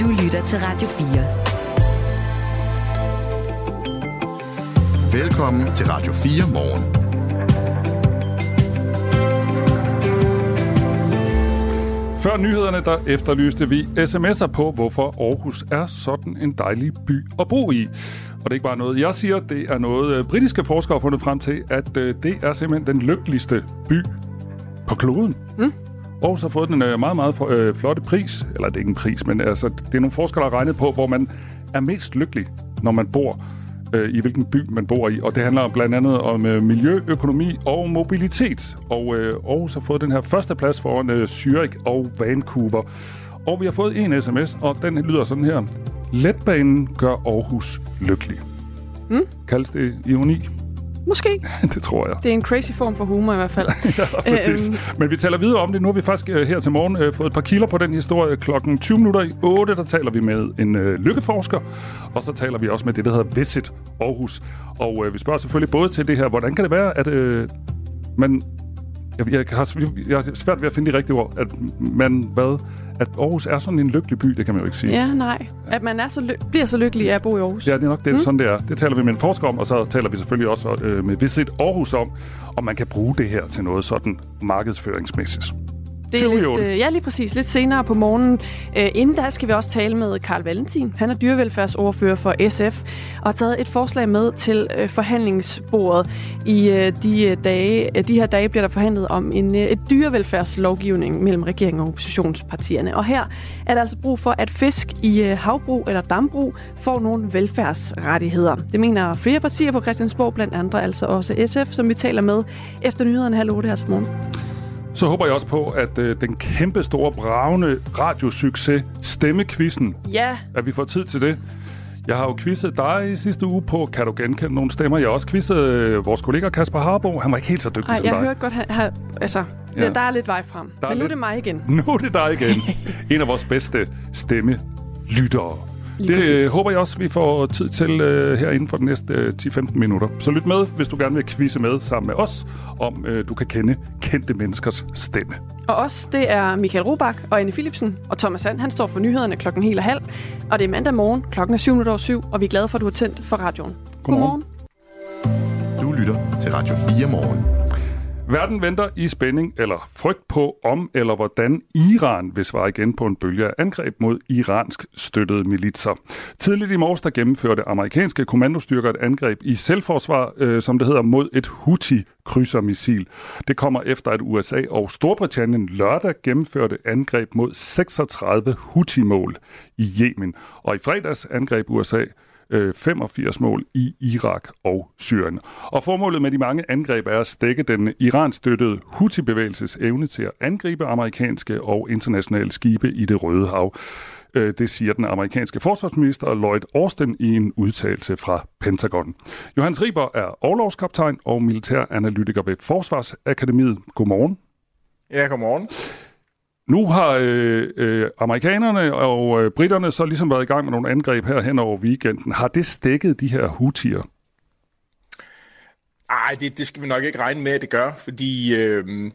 Du lytter til Radio 4. Velkommen til Radio 4 morgen. Før nyhederne, der efterlyste vi sms'er på, hvorfor Aarhus er sådan en dejlig by at bo i. Og det er ikke bare noget, jeg siger, det er noget øh, britiske forskere har fundet frem til, at øh, det er simpelthen den lykkeligste by på kloden. Mm. Aarhus har fået den øh, meget, meget øh, flotte pris, eller det er ikke en pris, men altså, det er nogle forskere, der har regnet på, hvor man er mest lykkelig, når man bor øh, i hvilken by man bor i. Og det handler blandt andet om øh, miljø, økonomi og mobilitet. Og øh, Aarhus har fået den her første plads foran øh, Zürich og Vancouver. Og vi har fået en sms, og den lyder sådan her. Letbanen gør Aarhus lykkelig. Mm. Kaldes det ironi? Måske. det tror jeg. Det er en crazy form for humor i hvert fald. ja, præcis. Æm... Men vi taler videre om det. Nu har vi faktisk uh, her til morgen uh, fået et par kilder på den historie. Klokken 20 minutter i 8, der taler vi med en uh, lykkeforsker. Og så taler vi også med det, der hedder Visit Aarhus. Og uh, vi spørger selvfølgelig både til det her, hvordan kan det være, at uh, man jeg, jeg, har, jeg har svært ved at finde de rigtige ord, at man, hvad, at Aarhus er sådan en lykkelig by, det kan man jo ikke sige. Ja, nej. At man er så ly- bliver så lykkelig af at bo i Aarhus. Ja, det er nok det, mm. sådan det er. Det taler vi med en forsker om, og så taler vi selvfølgelig også øh, med Visit Aarhus om, om man kan bruge det her til noget sådan markedsføringsmæssigt. Det er lidt, øh, ja, lige præcis. Lidt senere på morgenen. Øh, inden da skal vi også tale med Karl Valentin. Han er dyrevelfærdsordfører for SF og har taget et forslag med til øh, forhandlingsbordet. I øh, de, øh, dage, øh, de her dage bliver der forhandlet om en øh, et dyrevelfærdslovgivning mellem regeringen og oppositionspartierne. Og her er der altså brug for, at fisk i øh, havbrug eller dambrug får nogle velfærdsrettigheder. Det mener flere partier på Christiansborg, blandt andre altså også SF, som vi taler med efter nyhederne halv 8 her til morgen. Så håber jeg også på, at øh, den kæmpe store, bravende radiosucces, Stemmekvisten, ja. at vi får tid til det. Jeg har jo quizzet dig i sidste uge på, kan du genkende nogle stemmer? Jeg har også quizzet øh, vores kollega Kasper Harbo. Han var ikke helt så dygtig Ej, som jeg dig. har hørt godt, han, han, altså, ja. der, er lidt vej frem. Der er Men nu er lidt- det mig igen. Nu er det dig igen. en af vores bedste stemmelyttere. Lige Det øh, præcis. håber jeg også, vi får tid til øh, her inden for de næste øh, 10-15 minutter. Så lyt med, hvis du gerne vil quizze med sammen med os, om øh, du kan kende kendte menneskers stemme. Og os, det er Michael Robach og Anne Philipsen. Og Thomas Sand, han står for nyhederne klokken helt og halv. Og det er mandag morgen, klokken er 7 minutter over syv, og vi er glade for, at du har tændt for radioen. Godmorgen. Du lytter til Radio 4 morgen. Verden venter i spænding eller frygt på, om eller hvordan Iran vil svare igen på en bølge af angreb mod iransk støttede militser. Tidligt i morges der gennemførte amerikanske kommandostyrker et angreb i selvforsvar, øh, som det hedder, mod et Houthi-krydsermissil. Det kommer efter, at USA og Storbritannien lørdag gennemførte angreb mod 36 Houthi-mål i Yemen. Og i fredags angreb USA øh, 85 mål i Irak og Syrien. Og formålet med de mange angreb er at stække den iranstøttede Houthi-bevægelses evne til at angribe amerikanske og internationale skibe i det Røde Hav. Øh, det siger den amerikanske forsvarsminister Lloyd Austin i en udtalelse fra Pentagon. Johannes Riber er overlovskaptajn og militæranalytiker ved Forsvarsakademiet. Godmorgen. Ja, godmorgen. Nu har øh, øh, amerikanerne og øh, britterne så ligesom været i gang med nogle angreb her hen over weekenden. Har det stækket de her hutier? Nej, det, det skal vi nok ikke regne med, at det gør, fordi øh,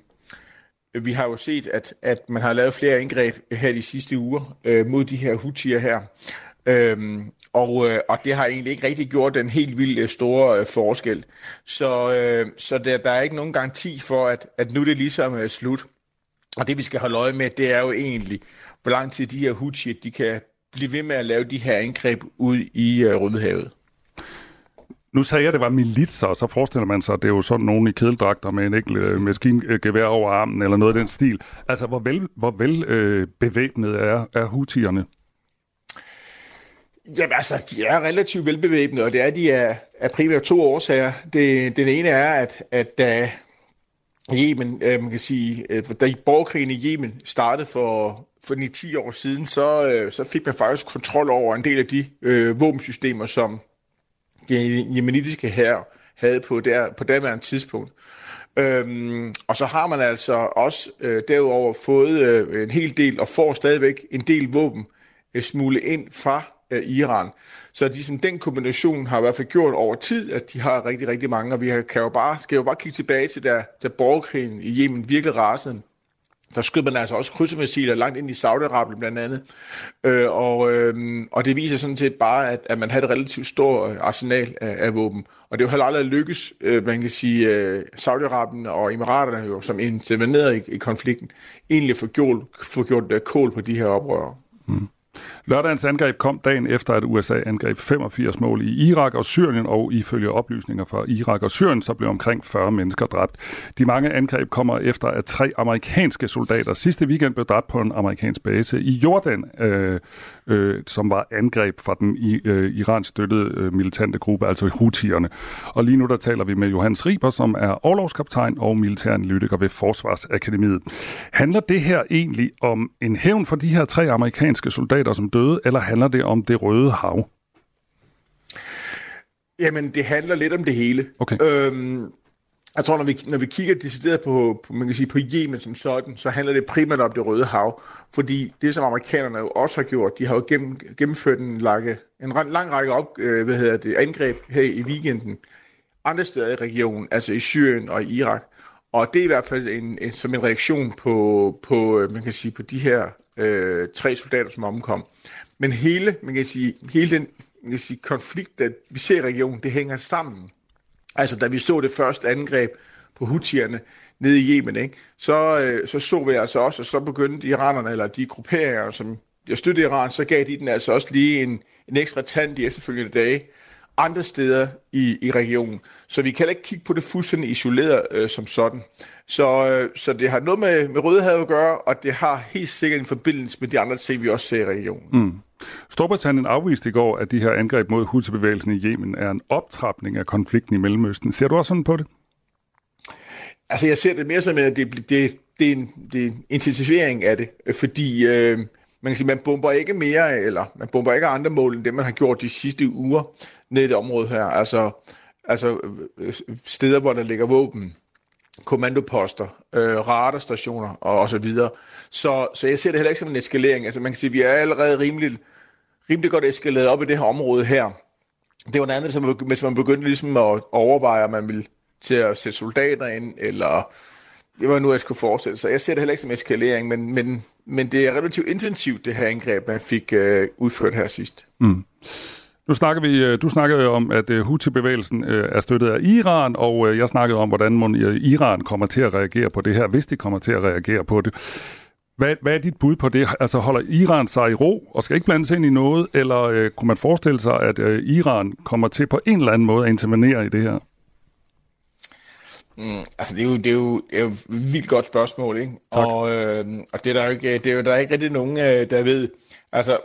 vi har jo set, at, at man har lavet flere indgreb her de sidste uger øh, mod de her hutier her. Øh, og, øh, og det har egentlig ikke rigtig gjort den helt vildt øh, store øh, forskel. Så, øh, så der, der er ikke nogen garanti for, at, at nu er det ligesom er slut. Og det vi skal holde øje med, det er jo egentlig, hvor lang tid de her hutier, de kan blive ved med at lave de her angreb ud i øh, Rødehavet. Nu sagde jeg, at det var militser, og så forestiller man sig, at det er jo sådan nogen i kedeldragter med en enkelt øh, maskingevær over armen, eller noget af den stil. Altså, hvor vel, hvor vel øh, bevæbnet er, er hutierne? Jamen altså, de er relativt velbevæbnede, og det er de af, af primært to årsager. Det, den ene er, at, at da Yemen, øh, man kan sige, øh, da borgerkrigen i Yemen startede for, for 9-10 år siden, så, øh, så fik man faktisk kontrol over en del af de øh, våbensystemer, som den jemenitiske hær havde på, der, på daværende tidspunkt. Øhm, og så har man altså også øh, derudover fået øh, en hel del, og får stadigvæk en del våben øh, smule ind fra øh, Iran. Så ligesom den kombination har i hvert fald gjort over tid, at de har rigtig, rigtig mange, og vi kan jo bare, skal jo bare kigge tilbage til, da, da borgerkrigen i Yemen virkelig rasede der skød man altså også krydsemissiler langt ind i Saudi-Arabien blandt andet. Øh, og, øh, og det viser sådan set bare, at, at man havde et relativt stort øh, arsenal af, af våben. Og det er jo heller aldrig lykkes, øh, man kan sige, øh, Saudi-Arabien og Emiraterne jo, som intervenerede i, i konflikten, egentlig få gjort, få gjort uh, kål på de her oprørere. Mm. Lørdagens angreb kom dagen efter, at USA angreb 85 mål i Irak og Syrien, og ifølge oplysninger fra Irak og Syrien, så blev omkring 40 mennesker dræbt. De mange angreb kommer efter, at tre amerikanske soldater sidste weekend blev dræbt på en amerikansk base i Jordan, øh, øh, som var angreb fra den i, øh, Iran støttede øh, militante gruppe, altså Houthierne. Og lige nu der taler vi med Johannes Riber, som er overlovskaptajn og militæranalytiker ved Forsvarsakademiet. Handler det her egentlig om en hævn for de her tre amerikanske soldater, som døde, eller handler det om det røde hav? Jamen, det handler lidt om det hele. Okay. Øhm, jeg tror, når vi, når vi kigger decideret på, på, man kan sige, på Yemen som sådan, så handler det primært om det røde hav. Fordi det, som amerikanerne jo også har gjort, de har jo gennem, gennemført en, lakke, en lang række op, øh, hvad hedder det, angreb her i weekenden andre steder i regionen, altså i Syrien og i Irak. Og det er i hvert fald en, en, som en reaktion på, på, øh, man kan sige, på de her øh, tre soldater, som omkom. Men hele, man kan sige, hele den man kan sige, konflikt, der vi ser i regionen, det hænger sammen. Altså, da vi så det første angreb på Houthierne nede i Yemen, ikke, så, øh, så så vi altså også, og så begyndte iranerne, eller de grupperinger, som jeg støttede Iran, så gav de den altså også lige en, en ekstra tand de efterfølgende dage andre steder i, i regionen. Så vi kan ikke kigge på det fuldstændig isoleret øh, som sådan. Så, øh, så det har noget med, med Rødehavet at gøre, og det har helt sikkert en forbindelse med de andre ting, vi også ser i regionen. Mm. Storbritannien afviste i går, at de her angreb mod Houthi-bevægelsen i Yemen er en optrapning af konflikten i Mellemøsten. Ser du også sådan på det? Altså, jeg ser det mere som, at det, det, det, er, en, det er en intensivering af det, fordi øh, man kan sige, man bomber ikke mere, eller man bomber ikke andre mål, end det, man har gjort de sidste uger ned i det område her. Altså, altså steder, hvor der ligger våben, kommandoposter, øh, radarstationer og, og så videre. Så, så jeg ser det heller ikke som en eskalering. Altså man kan sige, at vi er allerede rimelig, rimelig godt eskaleret op i det her område her. Det var noget andet, hvis man begyndte ligesom at overveje, om man vil til at sætte soldater ind, eller det var nu, jeg skulle forestille. Så jeg ser det heller ikke som eskalering, men, men, men det er relativt intensivt, det her angreb, man fik øh, udført her sidst. Mm. Nu snakker vi, øh, du snakkede om, at øh, Houthi-bevægelsen øh, er støttet af Iran, og jeg snakkede om, hvordan Iran kommer til at reagere på det her, hvis de kommer til at reagere på det. Hvad, hvad er dit bud på det? Altså holder Iran sig i ro og skal ikke blande sig ind i noget, eller øh, kunne man forestille sig, at øh, Iran kommer til på en eller anden måde at intervenere i det her? Mm, altså, det er, jo, det, er jo, det er jo et vildt godt spørgsmål, ikke? Og, øh, og det er der jo ikke, det er jo, der er ikke rigtig nogen, øh, der ved. Altså,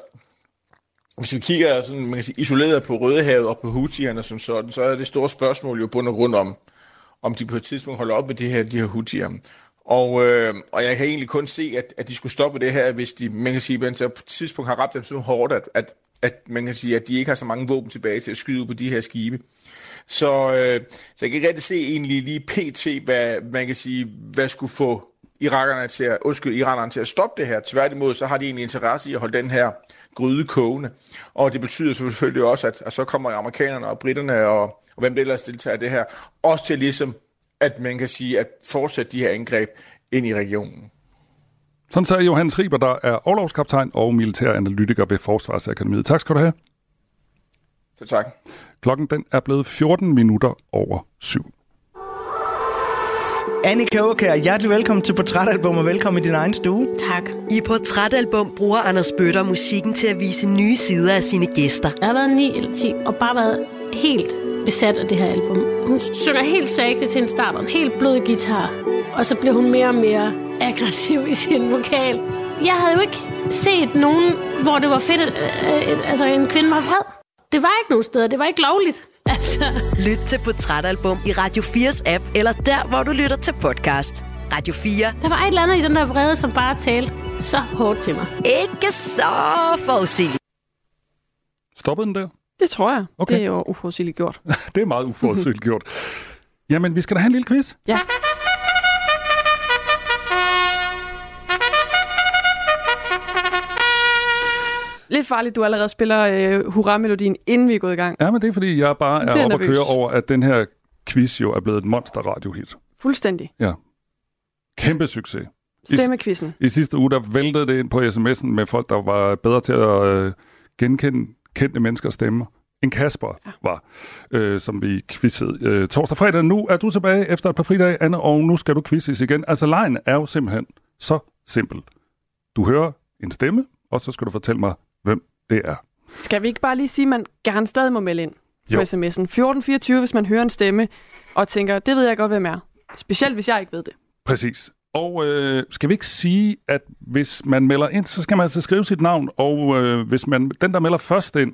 hvis vi kigger sådan, man kan sige, isoleret på Rødehavet og på Houthierne som sådan, så er det store spørgsmål jo bund og grund om, om de på et tidspunkt holder op med det her, de her Houthier. Og, øh, og jeg kan egentlig kun se, at, at de skulle stoppe det her, hvis de, man kan sige, at på et tidspunkt har ramt dem så hårdt, at, at, at man kan sige, at de ikke har så mange våben tilbage til at skyde på de her skibe. Så, øh, så jeg kan ikke rigtig se egentlig lige pt, hvad man kan sige, hvad skulle få irakerne til at, undskyld, iranerne til at stoppe det her. Tværtimod, så har de en interesse i at holde den her gryde kogende. Og det betyder selvfølgelig også, at, at så kommer amerikanerne og britterne og, og hvem det ellers deltager i det her, også til ligesom, at man kan sige, at fortsætte de her angreb ind i regionen. Sådan sagde Johannes Riber, der er overlovskaptajn og militæranalytiker ved Forsvarsakademiet. Tak skal du have. Så tak. Klokken den er blevet 14 minutter over syv. Annika Aukær, hjertelig velkommen til Portrætalbum og velkommen i din egen stue. Tak. I Portrætalbum bruger Anders Bøtter musikken til at vise nye sider af sine gæster. Jeg har været 9 eller 10 og bare været helt besat af det her album. Hun synger helt sagte til en start og en helt blød guitar. Og så blev hun mere og mere aggressiv i sin vokal. Jeg havde jo ikke set nogen, hvor det var fedt, at øh, altså, en kvinde var vred. Det var ikke nogen steder. Det var ikke lovligt. Altså. Lyt til Portrætalbum i Radio 4's app, eller der, hvor du lytter til podcast. Radio 4. Der var et eller andet i den der vrede, som bare talte så hårdt til mig. Ikke så forudsigeligt. Stoppede den der? Det tror jeg. Okay. Det er jo uforudsigeligt gjort. det er meget uforudsigeligt gjort. Jamen, vi skal da have en lille quiz. Ja. lidt farligt, du allerede spiller øh, hurra-melodien, inden vi er gået i gang. Ja, men det er, fordi jeg bare er oppe og køre over, at den her quiz jo er blevet et monster radiohit. Fuldstændig. Ja. Kæmpe succes. Stemmekvisten. I sidste uge, der væltede det ind på sms'en med folk, der var bedre til at øh, genkende kendte menneskers stemmer end Kasper ja. var, øh, som vi quizzede øh, torsdag fredag. Nu er du tilbage efter et par fridage, Anne, og nu skal du quizzes igen. Altså, lejen er jo simpelthen så simpel. Du hører en stemme, og så skal du fortælle mig, hvem det er. Skal vi ikke bare lige sige, at man gerne stadig må melde ind på jo. sms'en? 1424, hvis man hører en stemme og tænker, det ved jeg godt, hvem er. Specielt, hvis jeg ikke ved det. Præcis. Og øh, skal vi ikke sige, at hvis man melder ind, så skal man altså skrive sit navn, og øh, hvis man den, der melder først ind,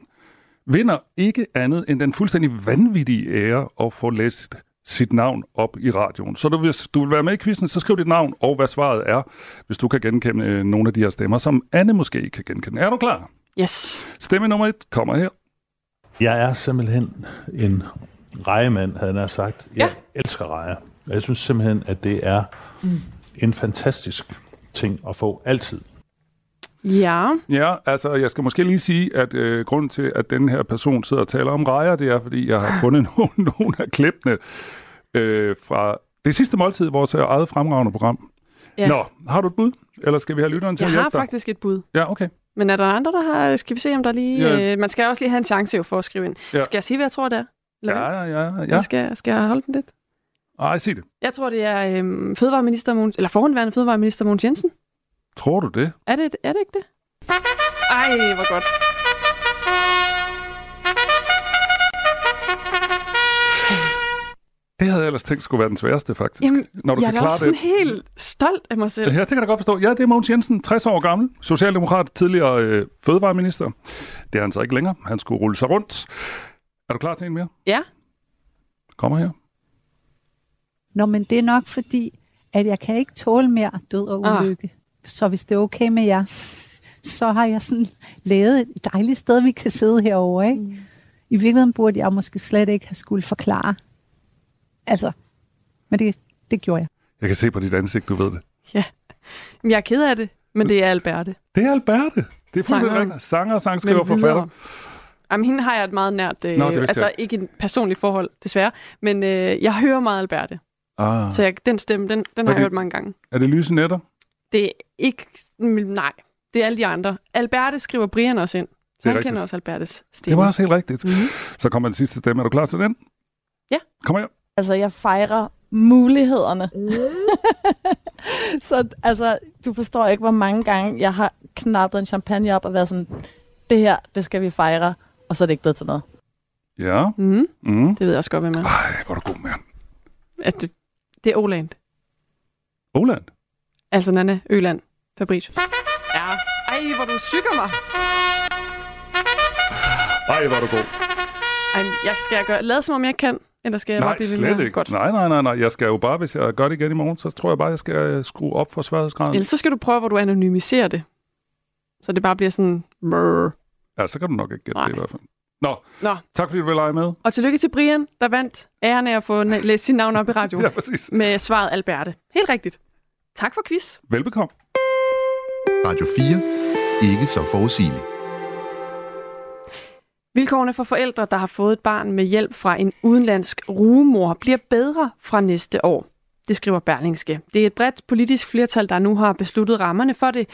vinder ikke andet end den fuldstændig vanvittige ære at få læst sit navn op i radioen. Så du, hvis du vil være med i quizzen, så skriv dit navn og hvad svaret er, hvis du kan genkende øh, nogle af de her stemmer, som Anne måske ikke kan genkende. Er du klar? Yes. Stemme nummer et kommer her. Jeg er simpelthen en rejemand, havde jeg sagt. Jeg ja. elsker rejer. Jeg synes simpelthen, at det er mm. En fantastisk ting at få altid. Ja. Ja, altså jeg skal måske lige sige, at øh, grunden til, at den her person sidder og taler om rejer, det er, fordi jeg har fundet nogle, nogle af klippene øh, fra det sidste måltid, vores eget fremragende program. Ja. Nå, har du et bud? Eller skal vi have lytteren til jeg at hjælpe Jeg har faktisk et bud. Ja, okay. Men er der andre, der har... Skal vi se, om der lige... Ja. Øh, man skal også lige have en chance jo for at skrive ind. Ja. Skal jeg sige, hvad jeg tror, det er? Eller ja, ja, ja. ja. Skal, skal jeg holde den lidt? Nej, sig det. Jeg tror, det er øhm, fødevareminister Mogens, eller forhåndværende fødevareminister Mogens Jensen. Tror du det? Er det, er det ikke det? Ej, hvor godt. Det havde jeg ellers tænkt skulle være den sværeste, faktisk. Jamen, når du jeg kan er også det. helt stolt af mig selv. Ja, det kan jeg godt forstå. Ja, det er Mogens Jensen, 60 år gammel, socialdemokrat, tidligere øh, fødevareminister. Det er han så ikke længere. Han skulle rulle sig rundt. Er du klar til en mere? Ja. Kommer her. Nå, men det er nok fordi, at jeg kan ikke tåle mere død og ah. ulykke. Ah. Så hvis det er okay med jer, så har jeg sådan lavet et dejligt sted, vi kan sidde herovre. Ikke? Mm. I virkeligheden burde jeg måske slet ikke have skulle forklare. Altså, men det, det gjorde jeg. Jeg kan se på dit ansigt, du ved det. Ja, jeg er ked af det, men det er Alberte. Det er Alberte. Det er fuldstændig rigtigt. Sanger, sangskriver, forfatter. Jamen, hende har jeg et meget nært, øh, Nå, altså jeg. ikke et personligt forhold, desværre, men øh, jeg hører meget Alberte. Ah. Så jeg, den stemme, den, den har det, jeg hørt mange gange. Er det lyse netter? Det er ikke, nej, det er alle de andre. Alberte skriver Brian også ind. Så han rigtigt. kender også Albertes stemme. Det var også helt rigtigt. Mm-hmm. Så kommer den sidste stemme. Er du klar til den? Ja. Kom her. Altså, jeg fejrer mulighederne. Mm. så altså, du forstår ikke, hvor mange gange jeg har knappet en champagne op og været sådan, det her, det skal vi fejre, og så er det ikke blevet til noget. Ja. Mm. Mm. Det ved jeg også godt, hvem er. Ej, hvor er du god, mand. At det, det er Oland. Oland? Altså Nana Øland Fabricius. Ja. Ej, hvor du sykker mig. Ej, hvor er du god. Ej, jeg skal jeg gøre, lade som om jeg kan, eller skal jeg nej, bare blive slet ikke. Godt? Nej, nej, nej, nej. Jeg skal jo bare, hvis jeg gør det igen i morgen, så tror jeg bare, jeg skal øh, skrue op for sværhedsgraden. Eller så skal du prøve, hvor du anonymiserer det. Så det bare bliver sådan... Mrr. Ja, så kan du nok ikke gætte det i hvert fald. Nå, Nå, tak fordi du vil lege med. Og tillykke til Brian, der vandt æren af at få læst sit navn op i radioen. ja, præcis. Med svaret Alberte. Helt rigtigt. Tak for quiz. Velbekomme. Radio 4. Ikke så forudsigeligt. Vilkårene for forældre, der har fået et barn med hjælp fra en udenlandsk rugemor, bliver bedre fra næste år. Det skriver Berlingske. Det er et bredt politisk flertal, der nu har besluttet rammerne for det.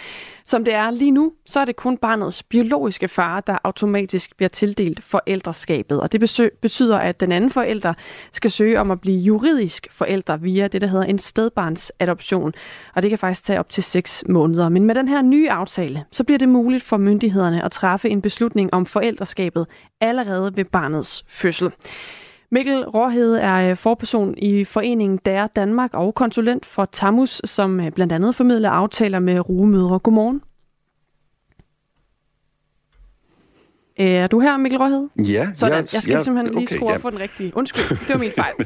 Som det er lige nu, så er det kun barnets biologiske far, der automatisk bliver tildelt forældreskabet. Og det betyder, at den anden forælder skal søge om at blive juridisk forælder via det, der hedder en stedbarnsadoption. Og det kan faktisk tage op til 6 måneder. Men med den her nye aftale, så bliver det muligt for myndighederne at træffe en beslutning om forældreskabet allerede ved barnets fødsel. Mikkel Råhede er øh, forperson i foreningen Der Danmark og konsulent for Tamus, som øh, blandt andet formidler aftaler med rugemødre. Godmorgen. Er du her, Mikkel Råhed? Ja. Sådan. Ja, jeg skal ja, simpelthen lige okay, skrue ja. op for den rigtige. Undskyld, det var min fejl.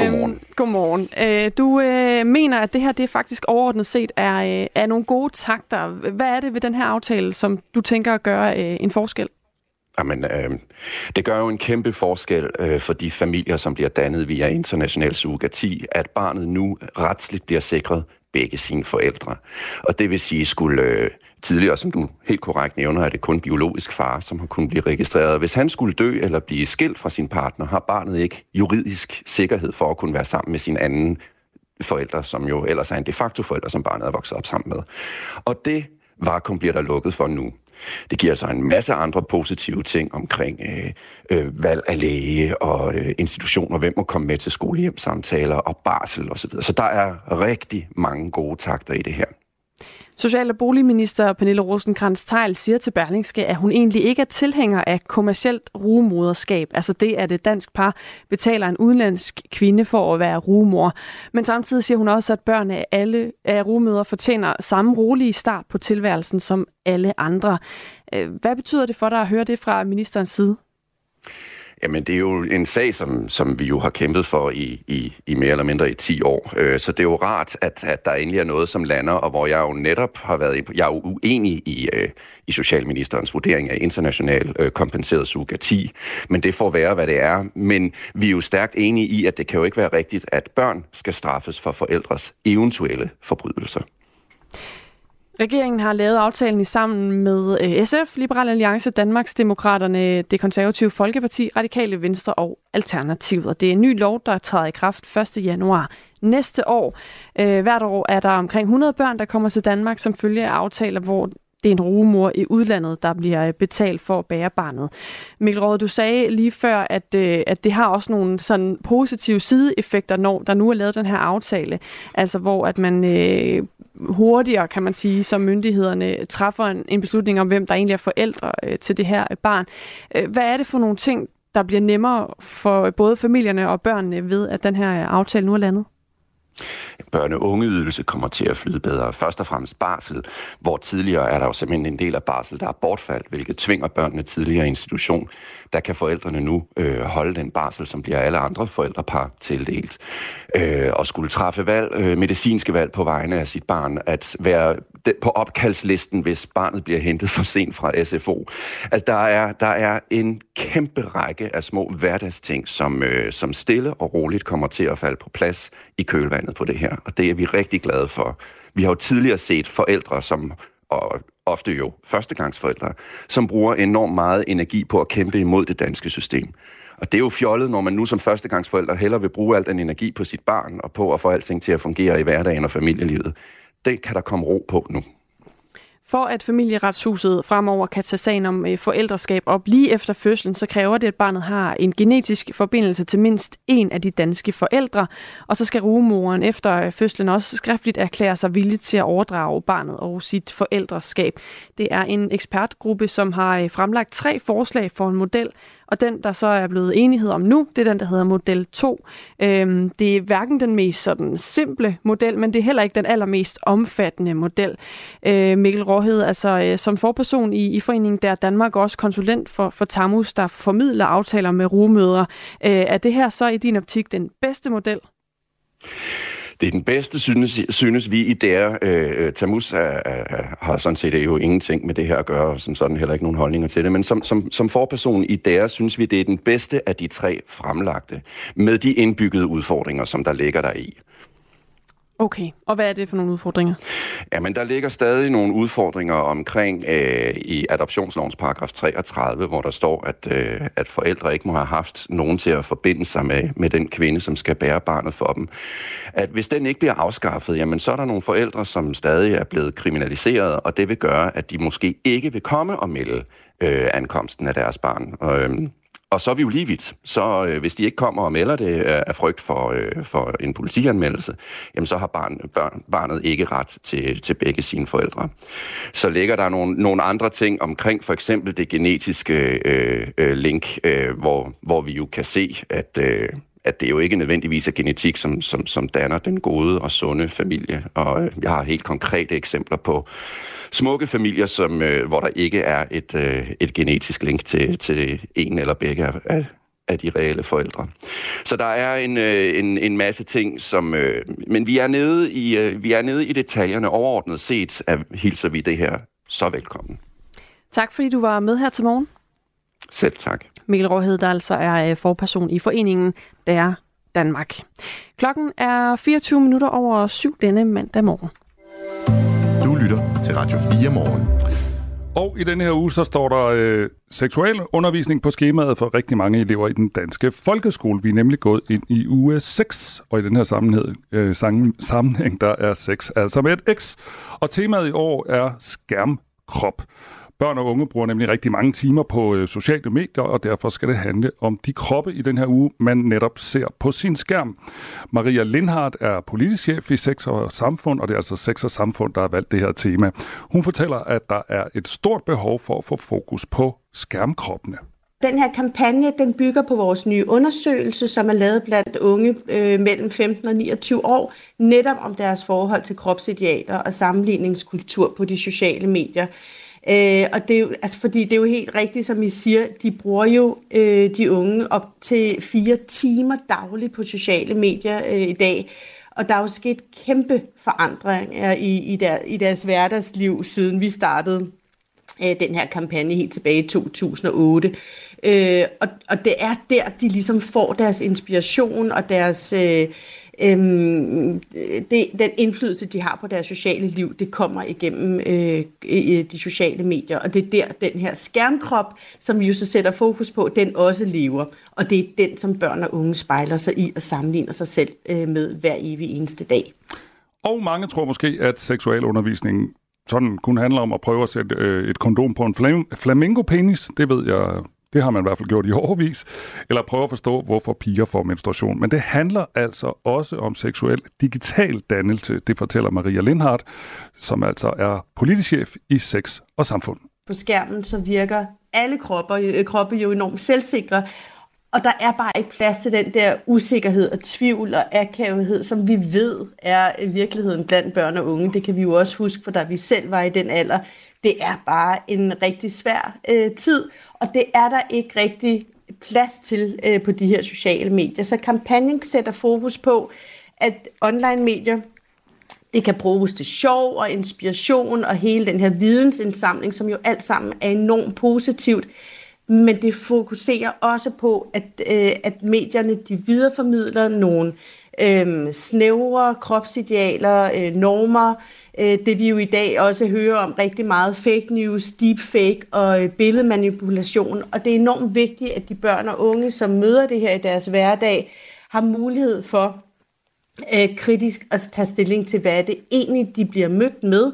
godmorgen. Øhm, godmorgen. Øh, du øh, mener, at det her det faktisk overordnet set er, øh, er nogle gode takter. Hvad er det ved den her aftale, som du tænker at gøre øh, en forskel? Jamen, øh, det gør jo en kæmpe forskel øh, for de familier, som bliver dannet via international surrogati, at barnet nu retsligt bliver sikret begge sine forældre. Og det vil sige, skulle øh, tidligere, som du helt korrekt nævner, er det kun biologisk far, som har kunnet blive registreret. Hvis han skulle dø eller blive skilt fra sin partner, har barnet ikke juridisk sikkerhed for at kunne være sammen med sin anden forældre, som jo ellers er en de facto forældre, som barnet er vokset op sammen med. Og det vakuum bliver der lukket for nu. Det giver så en masse andre positive ting omkring øh, øh, valg af læge og øh, institutioner, hvem må komme med til skolehjemsamtaler og barsel osv. Så, så der er rigtig mange gode takter i det her. Social- og boligminister Pernille rosenkrantz teil siger til Berlingske, at hun egentlig ikke er tilhænger af kommercielt rugemoderskab. Altså det, at et dansk par betaler en udenlandsk kvinde for at være rugemor. Men samtidig siger hun også, at børn af alle af rugemøder fortjener samme rolige start på tilværelsen som alle andre. Øh, hvad betyder det for dig at høre det fra ministerens side? Jamen, det er jo en sag, som, som vi jo har kæmpet for i, i, i mere eller mindre i 10 år. Øh, så det er jo rart, at, at der endelig er noget, som lander, og hvor jeg jo netop har været... Jeg er jo uenig i, øh, i Socialministerens vurdering af international øh, kompenseret surrogati, men det får være, hvad det er. Men vi er jo stærkt enige i, at det kan jo ikke være rigtigt, at børn skal straffes for forældres eventuelle forbrydelser. Regeringen har lavet aftalen i sammen med øh, SF, Liberal Alliance, Danmarks Demokraterne, det konservative Folkeparti, Radikale Venstre og Alternativet. Og det er en ny lov, der træder i kraft 1. januar næste år. Øh, hvert år er der omkring 100 børn, der kommer til Danmark som følge af aftaler, hvor det er en rugemor i udlandet, der bliver øh, betalt for at bære barnet. Mikkel Råd, du sagde lige før, at, øh, at det har også nogle sådan positive sideeffekter, når der nu er lavet den her aftale. Altså hvor at man øh, hurtigere, kan man sige, som myndighederne træffer en, en beslutning om, hvem der egentlig er forældre øh, til det her øh, barn. Øh, hvad er det for nogle ting, der bliver nemmere for både familierne og børnene ved, at den her aftale nu er landet? Børne- og ungeydelse kommer til at flyde bedre. Først og fremmest barsel, hvor tidligere er der jo simpelthen en del af barsel, der er bortfaldt, hvilket tvinger børnene tidligere i institution. Der kan forældrene nu øh, holde den barsel, som bliver alle andre forældrepar tildelt. Øh, og skulle træffe valg, øh, medicinske valg på vegne af sit barn, at være på opkaldslisten, hvis barnet bliver hentet for sent fra SFO. Altså, der er, der er en kæmpe række af små hverdagsting, som, øh, som stille og roligt kommer til at falde på plads i kølvandet på det her. Og det er vi rigtig glade for. Vi har jo tidligere set forældre, som og ofte jo førstegangsforældre, som bruger enormt meget energi på at kæmpe imod det danske system. Og det er jo fjollet, når man nu som førstegangsforældre heller vil bruge al den energi på sit barn og på at få alting til at fungere i hverdagen og familielivet det kan der komme ro på nu. For at familieretshuset fremover kan tage sagen om øh, forældreskab op lige efter fødslen, så kræver det, at barnet har en genetisk forbindelse til mindst en af de danske forældre. Og så skal rugemoren efter øh, fødslen også skriftligt erklære sig villig til at overdrage barnet og sit forældreskab. Det er en ekspertgruppe, som har øh, fremlagt tre forslag for en model, og den, der så er blevet enighed om nu, det er den, der hedder model 2. Øhm, det er hverken den mest sådan simple model, men det er heller ikke den allermest omfattende model. Øh, Mikkel Råhed, altså øh, som forperson i, i foreningen, der er Danmark også konsulent for, for Tamus, der formidler aftaler med rumødre. Øh, er det her så i din optik den bedste model? Det er den bedste, synes, synes vi i der. Øh, Tamus er, er, har sådan set jo ingenting med det her at gøre, og som sådan heller ikke nogen holdninger til det. Men som, som, som forperson i der, synes vi, det er den bedste af de tre fremlagte, med de indbyggede udfordringer, som der ligger der i. Okay, og hvad er det for nogle udfordringer? Jamen, der ligger stadig nogle udfordringer omkring øh, i adoptionslovens paragraf 33, hvor der står, at, øh, at forældre ikke må have haft nogen til at forbinde sig med, med den kvinde, som skal bære barnet for dem. At hvis den ikke bliver afskaffet, jamen så er der nogle forældre, som stadig er blevet kriminaliseret, og det vil gøre, at de måske ikke vil komme og melde øh, ankomsten af deres barn. Øh, og så er vi jo lige vidt. Så øh, hvis de ikke kommer og melder det øh, af frygt for, øh, for en politianmeldelse, jamen så har barn, børn, barnet ikke ret til, til begge sine forældre. Så ligger der nogle, nogle andre ting omkring for eksempel det genetiske øh, øh, link, øh, hvor, hvor vi jo kan se, at... Øh, at det jo ikke nødvendigvis er genetik, som, som, som danner den gode og sunde familie. Og øh, jeg har helt konkrete eksempler på smukke familier, som, øh, hvor der ikke er et, øh, et genetisk link til, til en eller begge af, af de reelle forældre. Så der er en, øh, en, en masse ting, som... Øh, men vi er, nede i, øh, vi er nede i detaljerne. Overordnet set at hilser vi det her så velkommen. Tak fordi du var med her til morgen. Selv tak. Mikkel Råhed, der altså er øh, forperson i foreningen Der Danmark. Klokken er 24 minutter over syv denne mandag morgen. Du lytter til Radio 4 morgen. Og i denne her uge, så står der øh, seksuel undervisning på skemaet for rigtig mange elever i den danske folkeskole. Vi er nemlig gået ind i uge 6, og i den her sammenhæng, øh, sammenhæng der er 6 altså med et X. Og temaet i år er skærmkrop. Børn og unge bruger nemlig rigtig mange timer på øh, sociale medier, og derfor skal det handle om de kroppe i den her uge, man netop ser på sin skærm. Maria Lindhardt er politisk chef i Sex og Samfund, og det er altså Sex og Samfund, der har valgt det her tema. Hun fortæller, at der er et stort behov for at få fokus på skærmkroppene. Den her kampagne den bygger på vores nye undersøgelse, som er lavet blandt unge øh, mellem 15 og 29 år, netop om deres forhold til kropsidealer og sammenligningskultur på de sociale medier. Øh, og det er jo, altså fordi det er jo helt rigtigt, som I siger, de bruger jo øh, de unge op til fire timer dagligt på sociale medier øh, i dag. Og der er jo sket kæmpe forandringer øh, i, i, der, i deres hverdagsliv, siden vi startede øh, den her kampagne helt tilbage i 2008. Øh, og, og det er der, de ligesom får deres inspiration og deres... Øh, Øhm, det, den indflydelse, de har på deres sociale liv, det kommer igennem øh, de sociale medier, og det er der, den her skærmkrop, som vi jo så sætter fokus på, den også lever. Og det er den, som børn og unge spejler sig i og sammenligner sig selv øh, med hver evig eneste dag. Og mange tror måske, at seksualundervisningen sådan kun handler om at prøve at sætte øh, et kondom på en flamingo-penis. Det ved jeg det har man i hvert fald gjort i årvis. Eller prøve at forstå, hvorfor piger får menstruation. Men det handler altså også om seksuel digital dannelse. Det fortæller Maria Lindhardt, som altså er politisk chef i Sex og Samfund. På skærmen så virker alle kroppe, øh, kroppe jo enormt selvsikre, og der er bare ikke plads til den der usikkerhed og tvivl og akavethed, som vi ved er virkeligheden blandt børn og unge. Det kan vi jo også huske, for da vi selv var i den alder. Det er bare en rigtig svær øh, tid, og det er der ikke rigtig plads til øh, på de her sociale medier. Så kampagnen sætter fokus på, at online medier det kan bruges til sjov og inspiration og hele den her vidensindsamling, som jo alt sammen er enormt positivt. Men det fokuserer også på, at, øh, at medierne de videreformidler nogle øh, snævre kropsidealer, øh, normer, øh, Øh, det vi jo i dag også hører om rigtig meget fake news, deepfake og øh, billedmanipulation. Og det er enormt vigtigt, at de børn og unge, som møder det her i deres hverdag, har mulighed for øh, kritisk at tage stilling til, hvad det egentlig de bliver mødt med,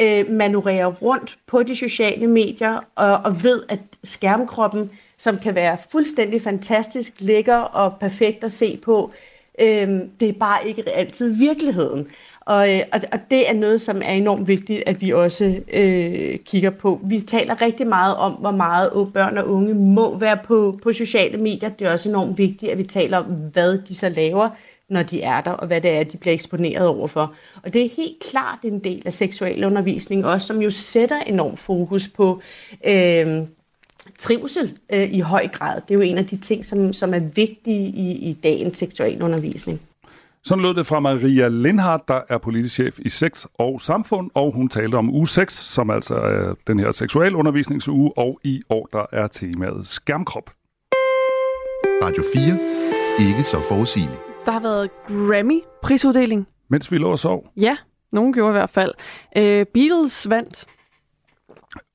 øh, manøvrere rundt på de sociale medier og, og ved, at skærmkroppen, som kan være fuldstændig fantastisk, lækker og perfekt at se på, øh, det er bare ikke altid virkeligheden. Og, øh, og, og det er noget, som er enormt vigtigt, at vi også øh, kigger på. Vi taler rigtig meget om, hvor meget børn og unge må være på, på sociale medier. Det er også enormt vigtigt, at vi taler om, hvad de så laver, når de er der, og hvad det er, de bliver eksponeret overfor. Og det er helt klart en del af seksualundervisning også, som jo sætter enormt fokus på øh, trivsel øh, i høj grad. Det er jo en af de ting, som, som er vigtige i, i dagens seksualundervisning. Sådan lød det fra Maria Lindhardt, der er politisk chef i Sex og Samfund, og hun talte om uge 6, som altså er den her seksualundervisningsuge, og i år der er temaet skærmkrop. Radio 4. Ikke så forudsigeligt. Der har været Grammy-prisuddeling. Mens vi lå og sov? Ja, nogen gjorde i hvert fald. Uh, Beatles vandt.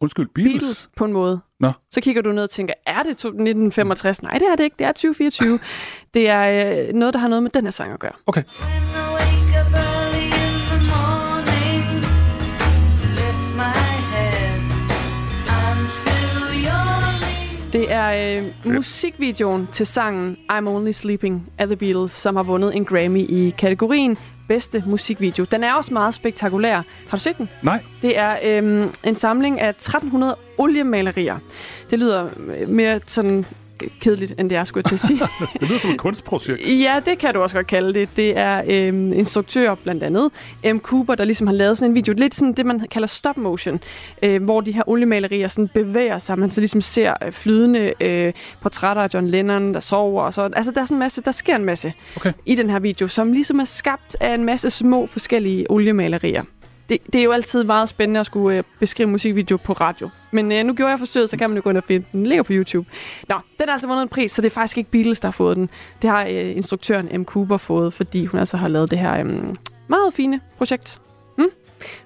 Undskyld, Beatles? Beatles på en måde. Nå. Så kigger du ned og tænker, er det 1965? Nej, det er det ikke. Det er 2024. det er øh, noget, der har noget med den her sang at gøre. Okay. Det er øh, musikvideoen til sangen I'm Only Sleeping af The Beatles, som har vundet en Grammy i kategorien bedste musikvideo. Den er også meget spektakulær. Har du set den? Nej. Det er øhm, en samling af 1300 oliemalerier. Det lyder øh, mere sådan kedeligt, end det er, skulle jeg til at sige. det lyder som et kunstprojekt. Ja, det kan du også godt kalde det. Det er øhm, instruktører blandt andet, M. Cooper, der ligesom har lavet sådan en video. Lidt sådan det, man kalder stop motion, øh, hvor de her oliemalerier sådan bevæger sig. Man så ligesom ser øh, flydende øh, portrætter af John Lennon, der sover. Og så. Altså, der er sådan en masse, der sker en masse okay. i den her video, som ligesom er skabt af en masse små forskellige oliemalerier det, det er jo altid meget spændende at skulle øh, beskrive musikvideo på radio. Men øh, nu gjorde jeg forsøget, så kan man jo gå ind og finde den. Ligger på YouTube. Nå, den har altså vundet en pris, så det er faktisk ikke Beatles, der har fået den. Det har øh, instruktøren M. Cooper fået, fordi hun altså har lavet det her øh, meget fine projekt. Hm?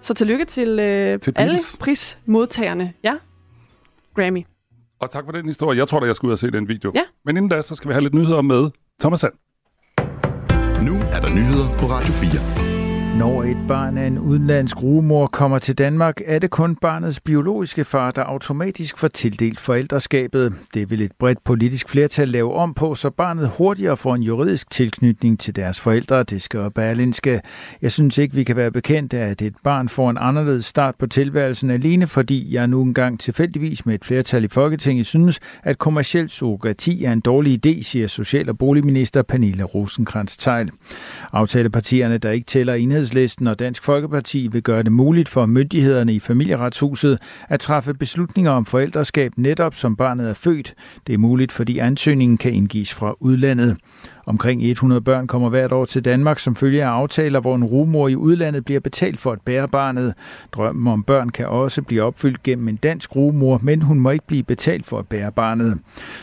Så tillykke til, øh, Til alle Beatles. prismodtagerne. Ja, Grammy. Og tak for den historie. Jeg tror da, jeg skal ud og se den video. Ja. Men inden da, så skal vi have lidt nyheder med Thomas Sand. Nu er der nyheder på Radio 4. Når et barn af en udenlandsk rugemor kommer til Danmark, er det kun barnets biologiske far, der automatisk får tildelt forældreskabet. Det vil et bredt politisk flertal lave om på, så barnet hurtigere får en juridisk tilknytning til deres forældre, det skriver Berlinske. Jeg synes ikke, vi kan være bekendt af, at et barn får en anderledes start på tilværelsen alene, fordi jeg nu engang tilfældigvis med et flertal i Folketinget synes, at kommersiel surrogati er en dårlig idé, siger Social- og Boligminister Pernille rosenkrantz teil Aftalepartierne, der ikke tæller enhedslisten og Dansk Folkeparti, vil gøre det muligt for myndighederne i familieretshuset at træffe beslutninger om forældreskab netop som barnet er født. Det er muligt, fordi ansøgningen kan indgives fra udlandet. Omkring 100 børn kommer hvert år til Danmark som følge af aftaler, hvor en rumor i udlandet bliver betalt for at bære barnet. Drømmen om børn kan også blive opfyldt gennem en dansk rumor, men hun må ikke blive betalt for at bære barnet.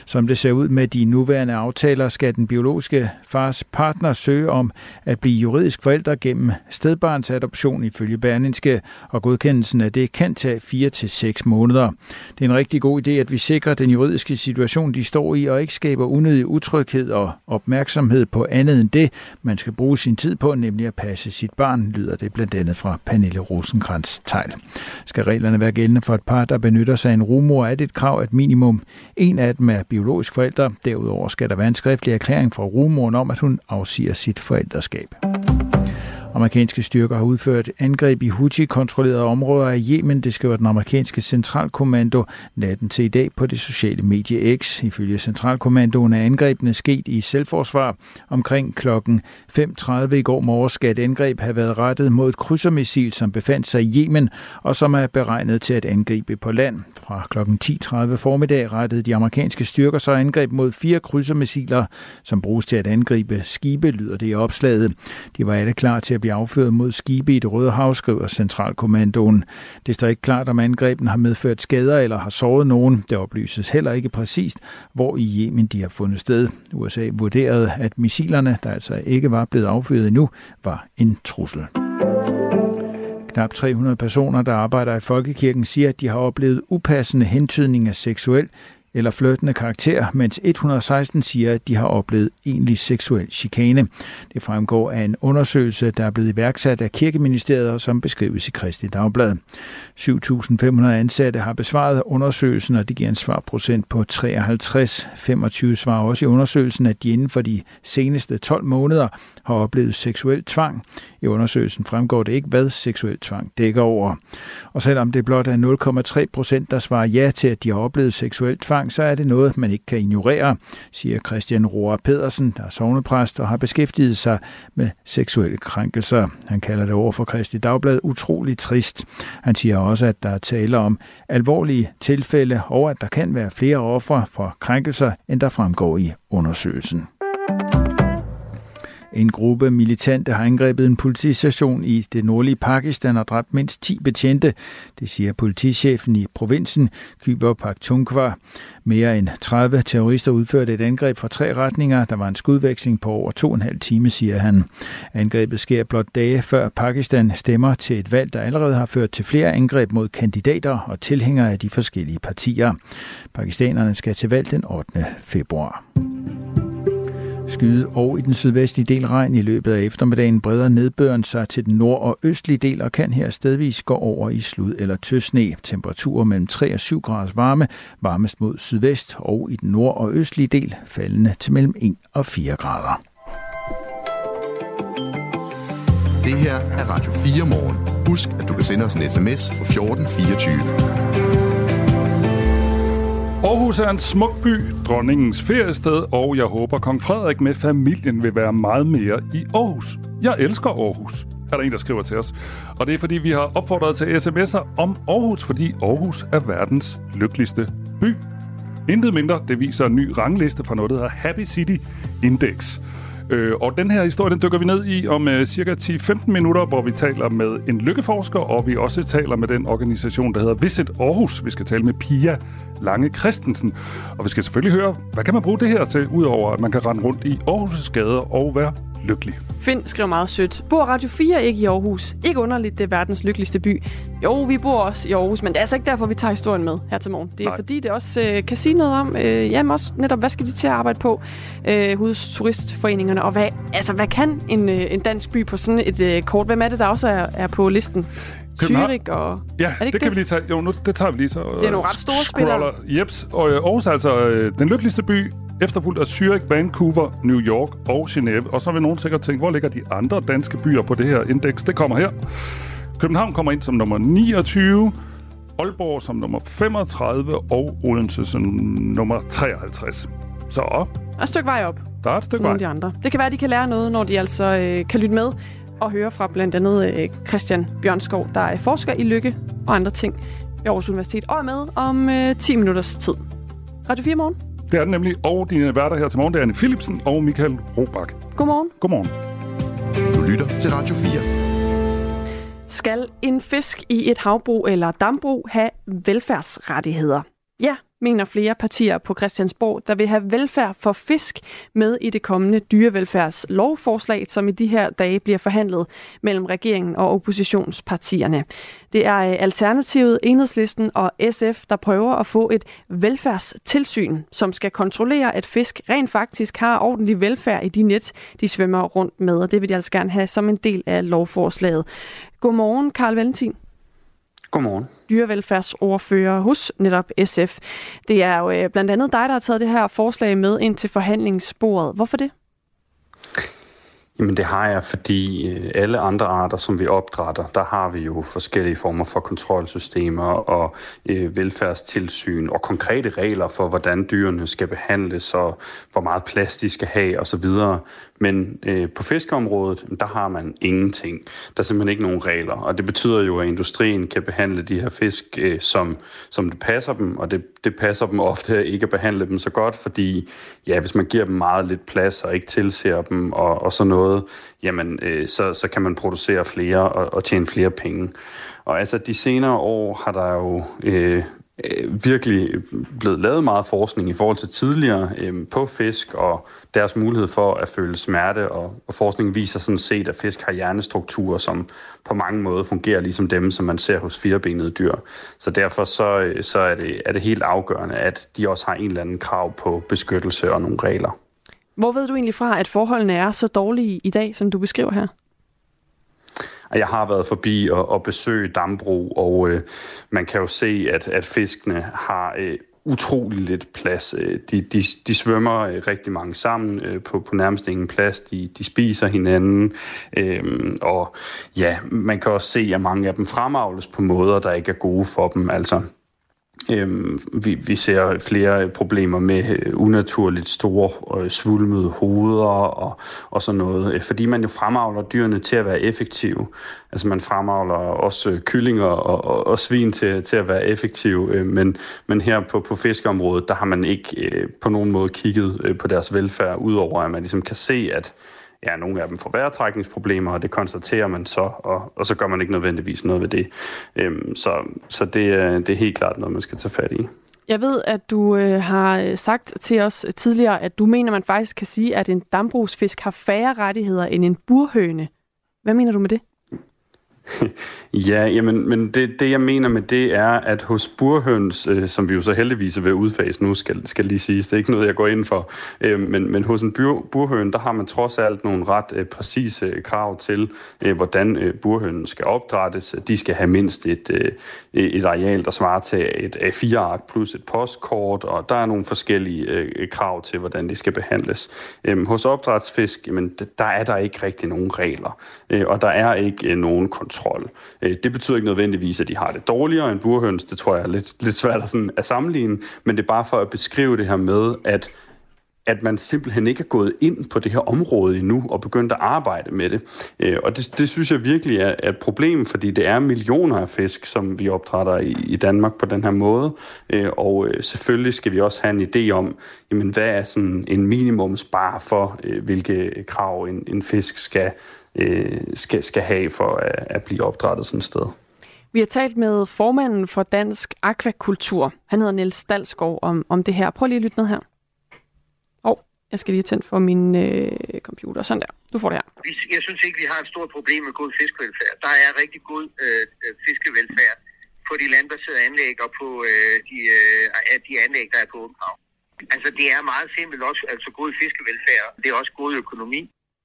Som det ser ud med de nuværende aftaler, skal den biologiske fars partner søge om at blive juridisk forælder gennem stedbarnsadoption ifølge Berlinske, og godkendelsen af det kan tage 4 til seks måneder. Det er en rigtig god idé, at vi sikrer den juridiske situation, de står i, og ikke skaber unødig utryghed og opmærksomhed på andet end det, man skal bruge sin tid på, nemlig at passe sit barn, lyder det blandt andet fra Pernille rosenkrantz tegl Skal reglerne være gældende for et par, der benytter sig af en rumor, er det et krav, at minimum en af dem er biologisk forælder. Derudover skal der være en skriftlig erklæring fra rumoren om, at hun afsiger sit forældreskab. Amerikanske styrker har udført angreb i Houthi-kontrollerede områder af Yemen, det skriver den amerikanske centralkommando natten til i dag på det sociale medie X. Ifølge centralkommandoen er angrebene sket i selvforsvar. Omkring klokken 5.30 i går morges skal et angreb have været rettet mod et krydsermissil, som befandt sig i Yemen, og som er beregnet til at angribe på land. Fra klokken 10.30 formiddag rettede de amerikanske styrker så angreb mod fire krydsermissiler, som bruges til at angribe skibe, lyder det i opslaget. De var alle klar til at blive affyret mod skibe i det Røde Hav, skriver Centralkommandoen. Det står ikke klart, om angrebene har medført skader eller har såret nogen. Det oplyses heller ikke præcist, hvor i Yemen de har fundet sted. USA vurderede, at missilerne, der altså ikke var blevet affyret endnu, var en trussel. Knap 300 personer, der arbejder i Folkekirken, siger, at de har oplevet upassende hentydning af seksuel eller flirtende karakter, mens 116 siger, at de har oplevet egentlig seksuel chikane. Det fremgår af en undersøgelse, der er blevet iværksat af Kirkeministeriet, og som beskrives i Kristi Dagblad. 7.500 ansatte har besvaret undersøgelsen, og det giver en svarprocent på 53. 25 svarer også i undersøgelsen, at de inden for de seneste 12 måneder har oplevet seksuel tvang. I undersøgelsen fremgår det ikke, hvad seksuel tvang dækker over. Og selvom det blot er 0,3 procent, der svarer ja til, at de har oplevet seksuel tvang, så er det noget, man ikke kan ignorere, siger Christian Roar Pedersen, der er sovnepræst og har beskæftiget sig med seksuelle krænkelser. Han kalder det over for Kristi Dagblad utrolig trist. Han siger også, at der er tale om alvorlige tilfælde, og at der kan være flere ofre for krænkelser, end der fremgår i undersøgelsen. En gruppe militante har angrebet en politistation i det nordlige Pakistan og dræbt mindst 10 betjente, det siger politichefen i provinsen, Khyber Pakhtunkhwa. Mere end 30 terrorister udførte et angreb fra tre retninger. Der var en skudveksling på over to og en halv time, siger han. Angrebet sker blot dage før Pakistan stemmer til et valg, der allerede har ført til flere angreb mod kandidater og tilhængere af de forskellige partier. Pakistanerne skal til valg den 8. februar. Skyde og i den sydvestlige del regn i løbet af eftermiddagen breder nedbøren sig til den nord- og østlige del og kan her stedvis gå over i slud eller tøsne. Temperaturer mellem 3 og 7 graders varme, varmest mod sydvest og i den nord- og østlige del faldende til mellem 1 og 4 grader. Det her er Radio 4 morgen. Husk, at du kan sende os en sms på 1424. Aarhus er en smuk by, dronningens feriested, og jeg håber, kong Frederik med familien vil være meget mere i Aarhus. Jeg elsker Aarhus, er der en, der skriver til os. Og det er, fordi vi har opfordret til sms'er om Aarhus, fordi Aarhus er verdens lykkeligste by. Intet mindre, det viser en ny rangliste fra noget, der hedder Happy City Index. Øh, og den her historie, den dykker vi ned i om øh, cirka 10-15 minutter, hvor vi taler med en lykkeforsker, og vi også taler med den organisation, der hedder Visit Aarhus. Vi skal tale med Pia Lange Christensen. Og vi skal selvfølgelig høre, hvad kan man bruge det her til, udover at man kan rende rundt i Aarhus' gader og være lykkelig. Finn skriver meget sødt. Bor Radio 4 ikke i Aarhus? Ikke underligt, det er verdens lykkeligste by. Jo, vi bor også i Aarhus, men det er altså ikke derfor, vi tager historien med her til morgen. Det er Nej. fordi, det også øh, kan sige noget om, øh, jamen også netop, hvad skal de til at arbejde på øh, hos turistforeningerne, og hvad, altså, hvad kan en, øh, en dansk by på sådan et øh, kort? Hvem er det, der også er, er på listen? Zürich og... Ja, er det, det, det kan vi lige tage. Jo, nu, det tager vi lige så. Det er nogle ret store spillere. Jeps, og øh, Aarhus er altså øh, den lykkeligste by, efterfulgt af Zürich, Vancouver, New York og Genève. Og så vil nogen sikkert tænke, hvor ligger de andre danske byer på det her indeks? Det kommer her. København kommer ind som nummer 29, Aalborg som nummer 35 og Odense som nummer 53. Så Der er et stykke vej op. Der er et stykke vej. de andre. Det kan være, at de kan lære noget, når de altså øh, kan lytte med og høre fra blandt andet øh, Christian Bjørnskov, der er forsker i lykke og andre ting ved Aarhus Universitet, og er med om øh, 10 minutters tid. Radio 4 morgen. Det er den nemlig. Og dine værter her til morgen, det er Anne Philipsen og Michael Robach. Godmorgen. Godmorgen. Du lytter til Radio 4. Skal en fisk i et havbrug eller dambrug have velfærdsrettigheder? Mener flere partier på Christiansborg, der vil have velfærd for fisk med i det kommende dyrevelfærdslovforslag, som i de her dage bliver forhandlet mellem regeringen og oppositionspartierne. Det er øh, Alternativet, Enhedslisten og SF, der prøver at få et velfærdstilsyn, som skal kontrollere, at fisk rent faktisk har ordentlig velfærd i de net, de svømmer rundt med, og det vil de altså gerne have som en del af lovforslaget. Godmorgen, Karl Valentin Godmorgen. dyrevelfærdsordfører hos netop SF. Det er jo øh, blandt andet dig, der har taget det her forslag med ind til forhandlingsbordet. Hvorfor det? Jamen det har jeg, fordi øh, alle andre arter, som vi opdrætter, der har vi jo forskellige former for kontrolsystemer og øh, velfærdstilsyn og konkrete regler for, hvordan dyrene skal behandles og hvor meget plads de skal have osv. Men øh, på fiskeområdet, der har man ingenting. Der er simpelthen ikke nogen regler, og det betyder jo, at industrien kan behandle de her fisk, øh, som, som det passer dem, og det, det passer dem ofte ikke at behandle dem så godt, fordi ja, hvis man giver dem meget lidt plads og ikke tilser dem og, og sådan noget, jamen øh, så, så kan man producere flere og, og tjene flere penge. Og altså de senere år har der jo øh, øh, virkelig blevet lavet meget forskning i forhold til tidligere øh, på fisk og deres mulighed for at føle smerte, og, og forskningen viser sådan set, at fisk har hjernestrukturer, som på mange måder fungerer ligesom dem, som man ser hos firebenede dyr. Så derfor så, øh, så er, det, er det helt afgørende, at de også har en eller anden krav på beskyttelse og nogle regler. Hvor ved du egentlig fra, at forholdene er så dårlige i dag, som du beskriver her? At Jeg har været forbi og, og besøge dambrug, og øh, man kan jo se, at, at fiskene har øh, utrolig lidt plads. Øh, de, de, de svømmer øh, rigtig mange sammen øh, på, på nærmest ingen plads. De, de spiser hinanden, Øhm, og ja, man kan også se, at mange af dem fremavles på måder, der ikke er gode for dem. Altså, Øhm, vi, vi ser flere problemer med øh, unaturligt store øh, svulmede hoveder og, og sådan noget, øh, fordi man jo fremavler dyrene til at være effektive. Altså man fremavler også øh, kyllinger og, og, og svin til, til at være effektive, øh, men, men her på, på fiskeområdet, der har man ikke øh, på nogen måde kigget øh, på deres velfærd, udover at man ligesom kan se, at ja, nogle af dem får vejrtrækningsproblemer, og det konstaterer man så, og, og så gør man ikke nødvendigvis noget ved det. Øhm, så så det, øh, det er helt klart noget, man skal tage fat i. Jeg ved, at du øh, har øh, sagt til os tidligere, at du mener, man faktisk kan sige, at en dambrugsfisk har færre rettigheder end en burhøne. Hvad mener du med det? Ja, jamen, men det, det jeg mener med det er, at hos burhøns, øh, som vi jo så heldigvis er ved at udfase nu, skal, skal lige sige, det er ikke noget, jeg går ind for, øh, men, men hos en bur, burhøn, der har man trods alt nogle ret øh, præcise øh, krav til, øh, hvordan øh, burhønen skal opdrættes. De skal have mindst et, øh, et areal, der svarer til et A4-ark plus et postkort, og der er nogle forskellige øh, krav til, hvordan de skal behandles. Øh, hos opdrætsfisk, jamen, der er der ikke rigtig nogen regler, øh, og der er ikke øh, nogen kontrol kontrol. Øh, det betyder ikke nødvendigvis, at de har det dårligere end burhøns. Det tror jeg er lidt, lidt svært at, sådan, at sammenligne, men det er bare for at beskrive det her med, at at man simpelthen ikke er gået ind på det her område endnu og begyndt at arbejde med det. Øh, og det, det synes jeg virkelig er, er et problem, fordi det er millioner af fisk, som vi opdrætter i, i Danmark på den her måde. Øh, og selvfølgelig skal vi også have en idé om, jamen, hvad er sådan en minimumsbar for, hvilke krav en, en fisk skal, øh, skal, skal have for at, at blive opdrættet sådan et sted. Vi har talt med formanden for Dansk Aquakultur. Han hedder Niels Dalsgaard om, om det her. Prøv lige at lytte med her. Åh, oh, Jeg skal lige tænde for min øh, computer. Sådan der. Du får det her. Jeg synes ikke, vi har et stort problem med god fiskevelfærd. Der er rigtig god øh, øh, fiskevelfærd på de landbaserede anlæg og på øh, de, øh, de anlæg, der er på åbent hav. Altså, det er meget simpelt også, altså god fiskevelfærd. Det er også god økonomi.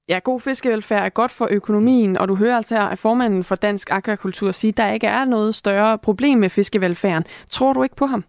Ja, god fiskevelfærd er godt for økonomien, og du hører altså her, at formanden for Dansk Akvakultur sige, at der ikke er noget større problem med fiskevelfærden. Tror du ikke på ham?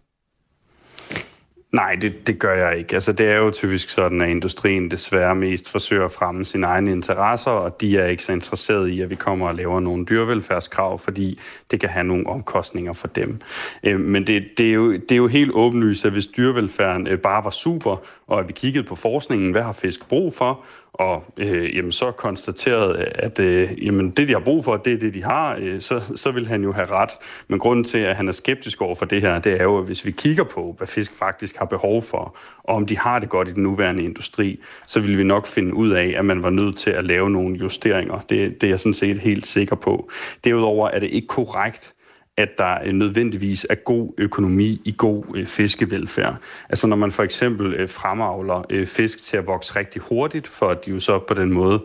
Nej, det, det gør jeg ikke. Altså, det er jo typisk sådan, at industrien desværre mest forsøger at fremme sine egne interesser, og de er ikke så interesserede i, at vi kommer og laver nogle dyrevelfærdskrav, fordi det kan have nogle omkostninger for dem. Øh, men det, det, er jo, det er jo helt åbenlyst, at hvis dyrevelfærden øh, bare var super, og at vi kiggede på forskningen, hvad har fisk brug for, og øh, jamen, så konstateret, at øh, jamen, det, de har brug for, det er det, de har, øh, så, så vil han jo have ret. Men grunden til, at han er skeptisk over for det her, det er jo, at hvis vi kigger på, hvad fisk faktisk har behov for, og om de har det godt i den nuværende industri, så vil vi nok finde ud af, at man var nødt til at lave nogle justeringer. Det, det er jeg sådan set helt sikker på. Derudover er det ikke korrekt, at der nødvendigvis er god økonomi i god øh, fiskevelfærd. Altså når man for eksempel øh, fremavler øh, fisk til at vokse rigtig hurtigt, for at de jo så på den måde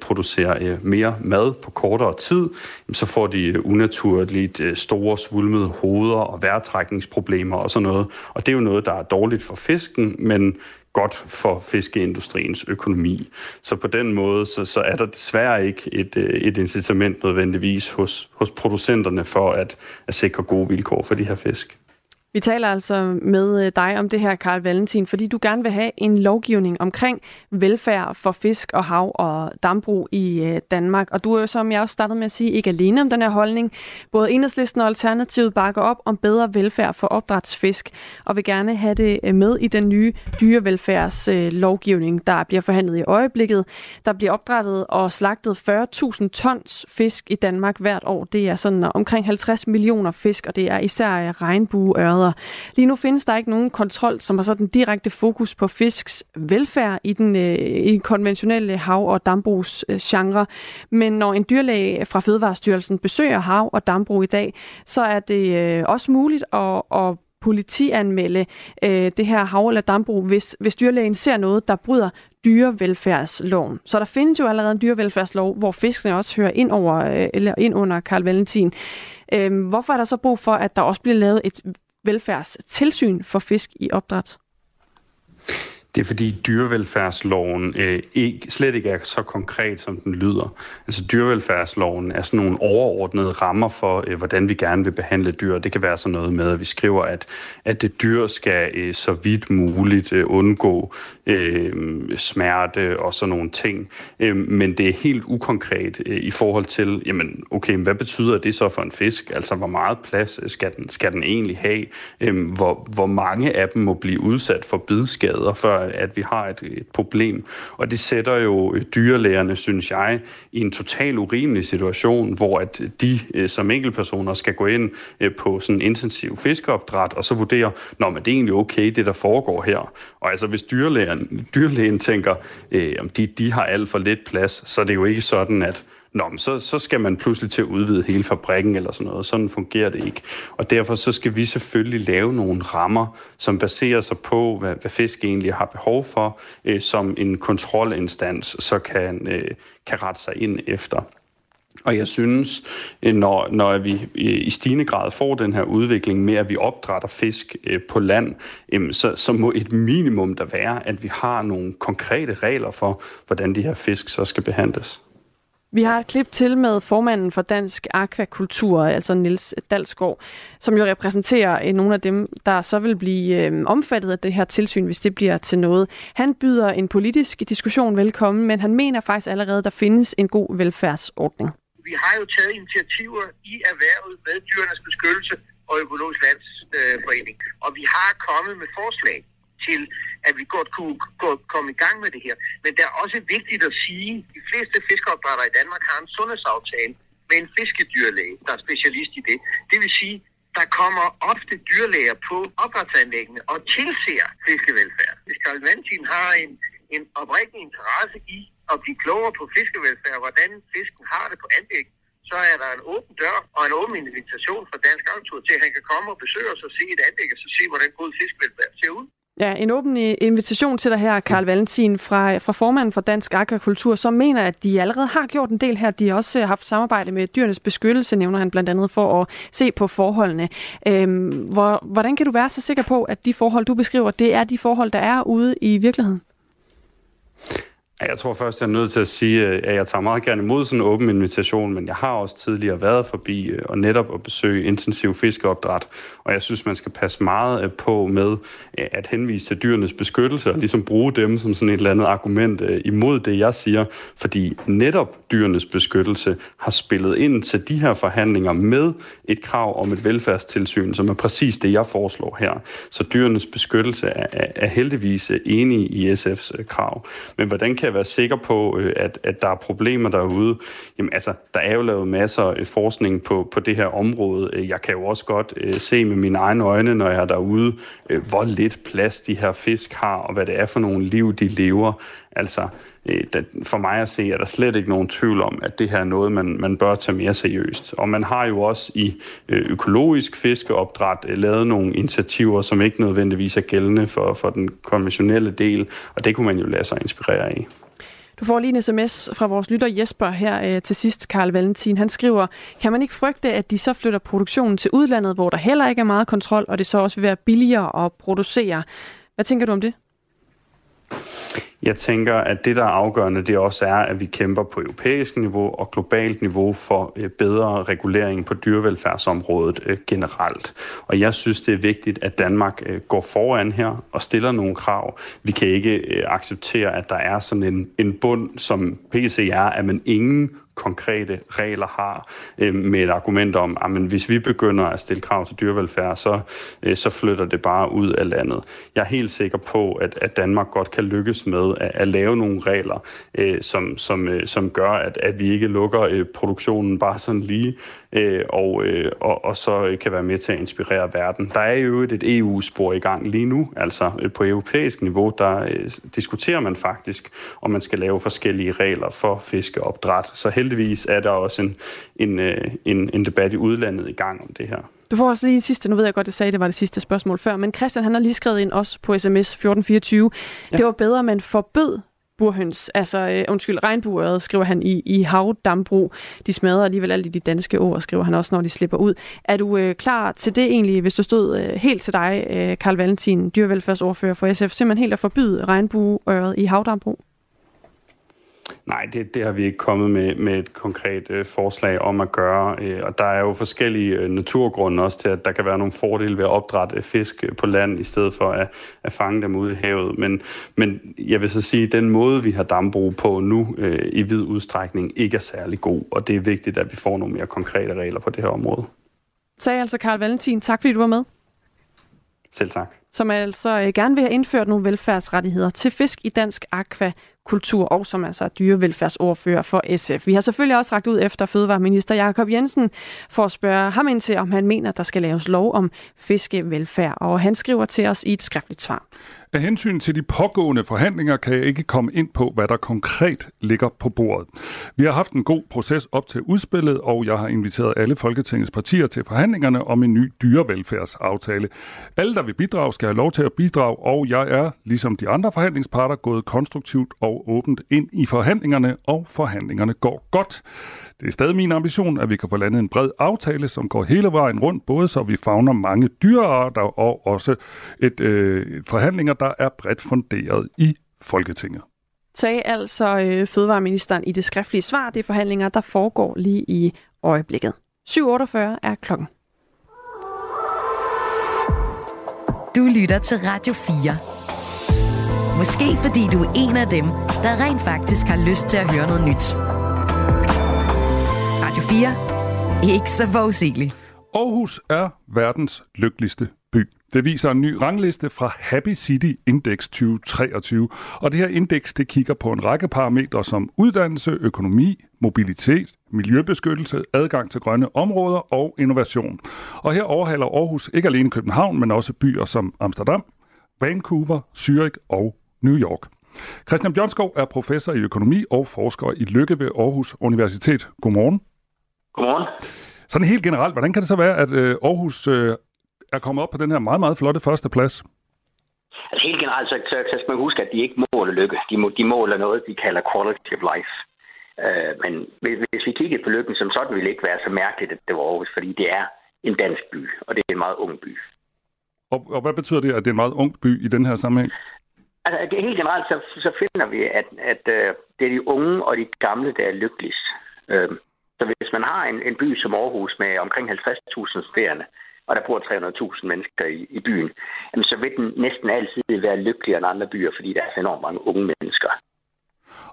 producerer mere mad på kortere tid, så får de unaturligt store svulmede hoveder og vejrtrækningsproblemer og sådan noget. Og det er jo noget, der er dårligt for fisken, men godt for fiskeindustriens økonomi. Så på den måde, så, så er der desværre ikke et, øh, et incitament nødvendigvis hos, hos producenterne for at, at sikre gode vilkår for de her fisk. Vi taler altså med øh, dig om det her, Karl Valentin, fordi du gerne vil have en lovgivning omkring velfærd for fisk og hav og dambrug i øh, Danmark. Og du er jo, som jeg også startede med at sige, ikke alene om den her holdning. Både Enhedslisten og Alternativet bakker op om bedre velfærd for opdrætsfisk, og vil gerne have det øh, med i den nye dyrevelfærdslovgivning, der bliver forhandlet i øjeblikket. Der bliver opdrættet og slagtet 40.000 tons fisk i Danmark hvert år. Det er sådan omkring 50 millioner fisk, og det er især regnbueøret grader. Lige nu findes der ikke nogen kontrol, som har sådan direkte fokus på fisks velfærd i den, øh, i den konventionelle hav- og dambrugsgenre. Men når en dyrlæge fra Fødevarestyrelsen besøger hav- og dambrug i dag, så er det øh, også muligt at, at politianmelde øh, det her hav- eller dambrug, hvis, hvis dyrlægen ser noget, der bryder dyrevelfærdsloven. Så der findes jo allerede en dyrevelfærdslov, hvor fiskene også hører ind, over, øh, eller ind under Karl Valentin. Øh, hvorfor er der så brug for, at der også bliver lavet et velfærdstilsyn for fisk i opdræt? Det er fordi dyrevelfærdsloven øh, ikke, slet ikke er så konkret, som den lyder. Altså dyrevelfærdsloven er sådan nogle overordnede rammer for, øh, hvordan vi gerne vil behandle dyr. Det kan være sådan noget med, at vi skriver, at, at det dyr skal øh, så vidt muligt øh, undgå øh, smerte og sådan nogle ting. Øh, men det er helt ukonkret øh, i forhold til, jamen okay, hvad betyder det så for en fisk? Altså hvor meget plads skal den, skal den egentlig have? Øh, hvor, hvor mange af dem må blive udsat for bidskader, før at vi har et, et problem. Og det sætter jo øh, dyrelægerne, synes jeg, i en total urimelig situation, hvor at øh, de øh, som enkeltpersoner skal gå ind på sådan en intensiv fiskeopdræt, og så vurdere, når det er egentlig okay, det der foregår her. Og altså hvis dyrlægen, dyrlægen tænker, øh, om de, de har alt for lidt plads, så er det jo ikke sådan, at Nå, men så, så skal man pludselig til at udvide hele fabrikken eller sådan noget. Sådan fungerer det ikke. Og derfor så skal vi selvfølgelig lave nogle rammer, som baserer sig på, hvad, hvad fisk egentlig har behov for, øh, som en kontrolinstans så kan, øh, kan rette sig ind efter. Og jeg synes, øh, når, når vi øh, i stigende grad får den her udvikling med, at vi opdrætter fisk øh, på land, så, så må et minimum der være, at vi har nogle konkrete regler for, hvordan de her fisk så skal behandles. Vi har et klip til med formanden for Dansk Aquakultur, altså Nils Dalsgaard, som jo repræsenterer eh, nogle af dem, der så vil blive eh, omfattet af det her tilsyn, hvis det bliver til noget. Han byder en politisk diskussion velkommen, men han mener faktisk allerede, at der findes en god velfærdsordning. Vi har jo taget initiativer i erhvervet med dyrenes beskyttelse og økologisk landsforening, og vi har kommet med forslag til, at vi godt kunne gå, komme i gang med det her. Men det er også vigtigt at sige, at de fleste fiskeopdrættere i Danmark har en sundhedsaftale med en fiskedyrlæge, der er specialist i det. Det vil sige, der kommer ofte dyrlæger på opdrætsanlæggene og tilser fiskevelfærd. Hvis Karl Valentin har en, en oprigtig interesse i at blive klogere på fiskevelfærd, hvordan fisken har det på anlæg, så er der en åben dør og en åben invitation fra Dansk Agrikultur til, at han kan komme og besøge os og se et anlæg og så se, hvordan god fiskevelfærd ser ud. Ja, en åben øh, invitation til dig her, Karl Valentin, fra, fra formanden for Dansk Akvakultur, som mener, at de allerede har gjort en del her. De har også øh, haft samarbejde med dyrenes beskyttelse, nævner han blandt andet, for at se på forholdene. Øhm, hvor, hvordan kan du være så sikker på, at de forhold, du beskriver, det er de forhold, der er ude i virkeligheden? Jeg tror først, jeg er nødt til at sige, øh, at jeg tager meget gerne imod sådan en åben invitation, men jeg har også tidligere været forbi øh, og netop at besøge intensiv fiskeopdræt, og jeg synes, man skal passe meget øh, på med at henvise til dyrenes beskyttelse og ligesom bruge dem som sådan et eller andet argument imod det, jeg siger, fordi netop dyrenes beskyttelse har spillet ind til de her forhandlinger med et krav om et velfærdstilsyn, som er præcis det, jeg foreslår her. Så dyrenes beskyttelse er, er heldigvis enig i SF's krav. Men hvordan kan være sikker på, øh, at, at der er problemer derude. Jamen altså, der er jo lavet masser af forskning på, på det her område. Øh, jeg kan jo også godt øh, se med mine egne øjne, når jeg er derude, øh, hvor lidt plads de her fisk har, og hvad det er for nogle liv, de lever. Altså, øh, for mig at se, er der slet ikke nogen tvivl om, at det her er noget, man, man bør tage mere seriøst. Og man har jo også i øh, økologisk fiskeopdræt øh, lavet nogle initiativer, som ikke nødvendigvis er gældende for, for den konventionelle del, og det kunne man jo lade sig inspirere af. Du får lige en sms fra vores lytter Jesper her øh, til sidst, Karl Valentin. Han skriver, kan man ikke frygte, at de så flytter produktionen til udlandet, hvor der heller ikke er meget kontrol, og det så også vil være billigere at producere? Hvad tænker du om det? Jeg tænker, at det, der er afgørende, det også er, at vi kæmper på europæisk niveau og globalt niveau for øh, bedre regulering på dyrevelfærdsområdet øh, generelt. Og jeg synes, det er vigtigt, at Danmark øh, går foran her og stiller nogle krav. Vi kan ikke acceptere, at der er sådan en, en bund, som PC er, at man ingen konkrete regler har øh, med et argument om, ah, at hvis vi begynder at stille krav til dyrevelfærd, så, øh, så flytter det bare ud af landet. Jeg er helt sikker på, at, at Danmark godt kan lykkes med at, at lave nogle regler, øh, som, som, øh, som gør, at, at vi ikke lukker øh, produktionen bare sådan lige, øh, og, øh, og, og så øh, kan være med til at inspirere verden. Der er jo et EU-spor i gang lige nu, altså øh, på europæisk niveau, der øh, diskuterer man faktisk, om man skal lave forskellige regler for fiskeopdræt. Så heldigvis er der også en, en, øh, en, en debat i udlandet i gang om det her. Du får også lige sidste, nu ved jeg godt, at jeg sagde, at det var det sidste spørgsmål før, men Christian han har lige skrevet ind også på sms 1424. Ja. Det var bedre, at man forbød burhøns, altså øh, undskyld, regnbueret, skriver han i, i havdambro. De smadrer alligevel alt i de danske ord, skriver han også, når de slipper ud. Er du øh, klar til det egentlig, hvis du stod øh, helt til dig, øh, Karl Valentin, dyrevelfærdsordfører for SF, simpelthen helt at forbyde regnbueøret i havdambro? Nej, det, det har vi ikke kommet med, med et konkret øh, forslag om at gøre. Øh, og der er jo forskellige øh, naturgrunde også til, at der kan være nogle fordele ved at opdrætte fisk på land, i stedet for at, at fange dem ude i havet. Men, men jeg vil så sige, at den måde, vi har dambrug på nu øh, i vid udstrækning, ikke er særlig god. Og det er vigtigt, at vi får nogle mere konkrete regler på det her område. Sagde altså Karl Valentin. Tak fordi du var med. Selv tak. Som altså øh, gerne vil have indført nogle velfærdsrettigheder til fisk i dansk aqua kultur, og som altså er dyrevelfærdsordfører for SF. Vi har selvfølgelig også ragt ud efter Fødevareminister Jakob Jensen for at spørge ham ind til, om han mener, at der skal laves lov om fiskevelfærd. Og han skriver til os i et skriftligt svar. Af hensyn til de pågående forhandlinger kan jeg ikke komme ind på, hvad der konkret ligger på bordet. Vi har haft en god proces op til udspillet, og jeg har inviteret alle Folketingets partier til forhandlingerne om en ny dyrevelfærdsaftale. Alle, der vil bidrage, skal have lov til at bidrage, og jeg er, ligesom de andre forhandlingsparter, gået konstruktivt og åbent ind i forhandlingerne, og forhandlingerne går godt. Det er stadig min ambition, at vi kan få landet en bred aftale, som går hele vejen rundt, både så vi fagner mange dyrearter og også et øh, forhandlinger, der er bredt funderet i Folketinget. Sagde altså øh, Fødevareministeren i det skriftlige svar. Det er forhandlinger, der foregår lige i øjeblikket. 7.48 er klokken. Du lytter til Radio 4. Måske fordi du er en af dem, der rent faktisk har lyst til at høre noget nyt. Radio 4. Ikke så forudsigeligt. Aarhus er verdens lykkeligste. Det viser en ny rangliste fra Happy City Index 2023. Og det her indeks det kigger på en række parametre som uddannelse, økonomi, mobilitet, miljøbeskyttelse, adgang til grønne områder og innovation. Og her overhaler Aarhus ikke alene København, men også byer som Amsterdam, Vancouver, Zürich og New York. Christian Bjørnskov er professor i økonomi og forsker i Lykke ved Aarhus Universitet. Godmorgen. Godmorgen. Sådan helt generelt, hvordan kan det så være, at øh, Aarhus øh, er kommet op på den her meget, meget flotte første plads? helt generelt, så, så, så skal man huske, at de ikke måler lykke. De, må, de måler noget, de kalder quality of life. Øh, men hvis, hvis vi kigger på lykken som sådan, ville det ikke være så mærkeligt, at det var Aarhus, fordi det er en dansk by, og det er en meget ung by. Og, og hvad betyder det, at det er en meget ung by i den her sammenhæng? Altså, det, helt generelt, så, så finder vi, at, at uh, det er de unge og de gamle, der er lykkeligst. Uh, så hvis man har en, en by som Aarhus med omkring 50.000 studerende, og der bor 300.000 mennesker i, i byen, jamen, så vil den næsten altid være lykkeligere end andre byer, fordi der er så enormt mange unge mennesker.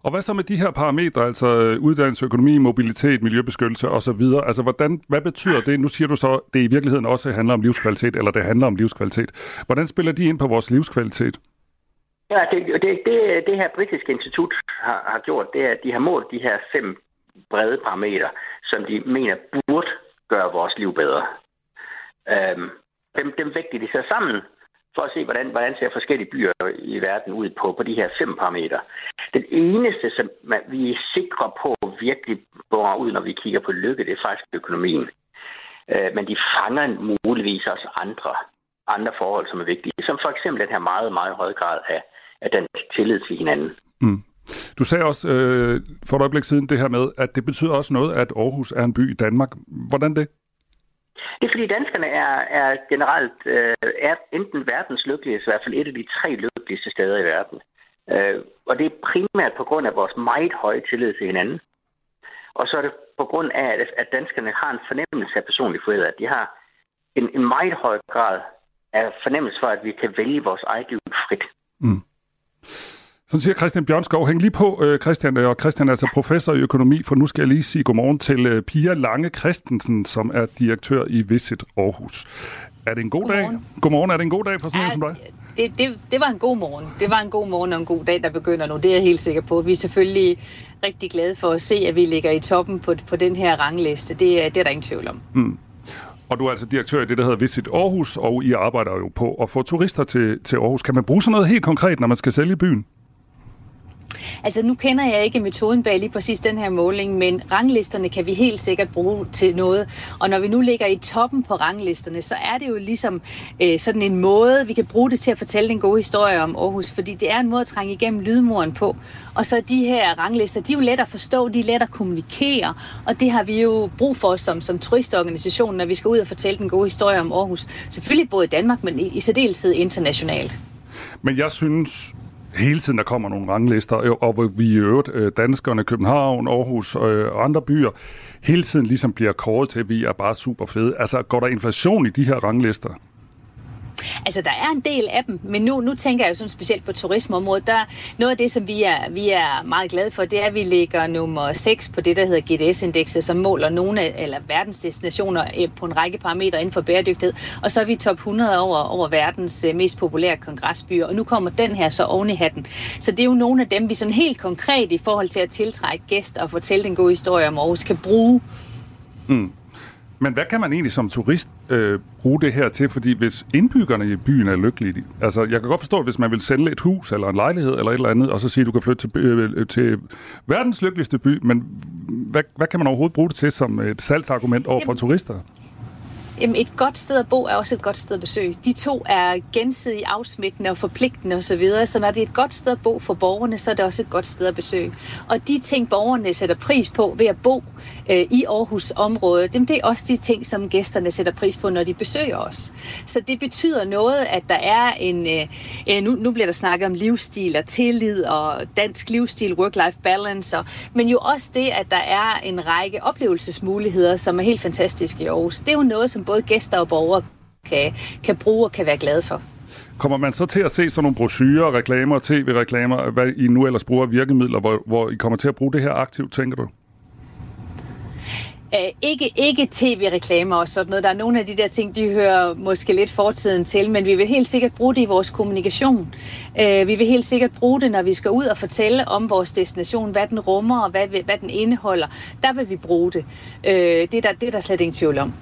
Og hvad så med de her parametre, altså øh, uddannelse, økonomi, mobilitet, miljøbeskyttelse osv.? Altså, hvordan, hvad betyder det? Nu siger du så, det i virkeligheden også handler om livskvalitet, eller det handler om livskvalitet. Hvordan spiller de ind på vores livskvalitet? Ja, det, det, det, det her britiske institut har, har gjort, det er, at de har målt de her fem brede parametre, som de mener burde gøre vores liv bedre. Øhm, dem, dem vægter de sig sammen for at se, hvordan, hvordan ser forskellige byer i verden ud på, på de her fem parametre. Den eneste, som man, vi er sikre på virkelig borer ud, når vi kigger på lykke, det er faktisk økonomien. Øh, men de fanger muligvis også andre, andre forhold, som er vigtige, som for eksempel den her meget, meget høje grad af, af den tillid til hinanden. Mm. Du sagde også øh, for et øjeblik siden det her med, at det betyder også noget, at Aarhus er en by i Danmark. Hvordan det? Det er fordi danskerne er, er generelt øh, er enten verdens lykkeligste, i hvert fald et af de tre lykkeligste steder i verden. Øh, og det er primært på grund af vores meget høje tillid til hinanden. Og så er det på grund af, at, danskerne har en fornemmelse af personlig frihed. At de har en, en meget høj grad af fornemmelse for, at vi kan vælge vores eget liv frit. Mm. Så siger Christian Bjørnskov, hæng lige på, øh, Christian, og Christian er altså professor i økonomi, for nu skal jeg lige sige godmorgen til øh, Pia Lange Christensen, som er direktør i Visit Aarhus. Er det en god godmorgen. dag? Godmorgen, er det en god dag for sådan ja, som dig? Det, det, det var en god morgen. Det var en god morgen og en god dag, der begynder nu. Det er jeg helt sikker på. Vi er selvfølgelig rigtig glade for at se, at vi ligger i toppen på, på den her rangliste. Det, det er der ingen tvivl om. Mm. Og du er altså direktør i det, der hedder Visit Aarhus, og I arbejder jo på at få turister til, til Aarhus. Kan man bruge sådan noget helt konkret, når man skal sælge byen? Altså nu kender jeg ikke metoden bag lige præcis den her måling, men ranglisterne kan vi helt sikkert bruge til noget. Og når vi nu ligger i toppen på ranglisterne, så er det jo ligesom øh, sådan en måde, vi kan bruge det til at fortælle en god historie om Aarhus, fordi det er en måde at trænge igennem lydmuren på. Og så de her ranglister, de er jo let at forstå, de er let at kommunikere, og det har vi jo brug for som, som turistorganisation, når vi skal ud og fortælle den gode historie om Aarhus. Selvfølgelig både i Danmark, men i, i særdeleshed internationalt. Men jeg synes, hele tiden der kommer nogle ranglister, og hvor vi i øvrigt, øh, danskerne, København, Aarhus øh, og andre byer, hele tiden ligesom bliver kåret til, at vi er bare super fede. Altså, går der inflation i de her ranglister? Altså, der er en del af dem, men nu, nu tænker jeg jo sådan specielt på turismeområdet. Der, noget af det, som vi er, vi er meget glade for, det er, at vi ligger nummer 6 på det, der hedder GDS-indekset, som måler nogle af eller verdens destinationer øh, på en række parametre inden for bæredygtighed. Og så er vi top 100 over, over verdens øh, mest populære kongresbyer, og nu kommer den her så oven i hatten. Så det er jo nogle af dem, vi sådan helt konkret i forhold til at tiltrække gæster og fortælle den gode historie om Aarhus, kan bruge. Mm. Men hvad kan man egentlig som turist øh, bruge det her til? Fordi hvis indbyggerne i byen er lykkelige, altså jeg kan godt forstå, hvis man vil sælge et hus eller en lejlighed eller et eller andet, og så sige, at du kan flytte til, øh, til verdens lykkeligste by, men hvad, hvad kan man overhovedet bruge det til som et salgsargument over for turister? Jamen, et godt sted at bo er også et godt sted at besøge. De to er gensidigt afsmittende og forpligtende osv., så, videre. så når det er et godt sted at bo for borgerne, så er det også et godt sted at besøge. Og de ting, borgerne sætter pris på ved at bo øh, i Aarhus område, dem, det er også de ting, som gæsterne sætter pris på, når de besøger os. Så det betyder noget, at der er en... Øh, øh nu, nu bliver der snakket om livsstil og tillid og dansk livsstil, work-life balance, og, men jo også det, at der er en række oplevelsesmuligheder, som er helt fantastiske i Aarhus. Det er jo noget, som både gæster og borgere kan, kan bruge og kan være glade for. Kommer man så til at se sådan nogle brochurer, reklamer, tv-reklamer, hvad I nu ellers bruger virkemidler, hvor, hvor I kommer til at bruge det her aktivt, tænker du? Uh, ikke, ikke tv-reklamer og sådan noget. Der er nogle af de der ting, de hører måske lidt fortiden til, men vi vil helt sikkert bruge det i vores kommunikation. Uh, vi vil helt sikkert bruge det, når vi skal ud og fortælle om vores destination, hvad den rummer og hvad, hvad den indeholder. Der vil vi bruge det. Uh, det, er der, det er der slet ingen tvivl om.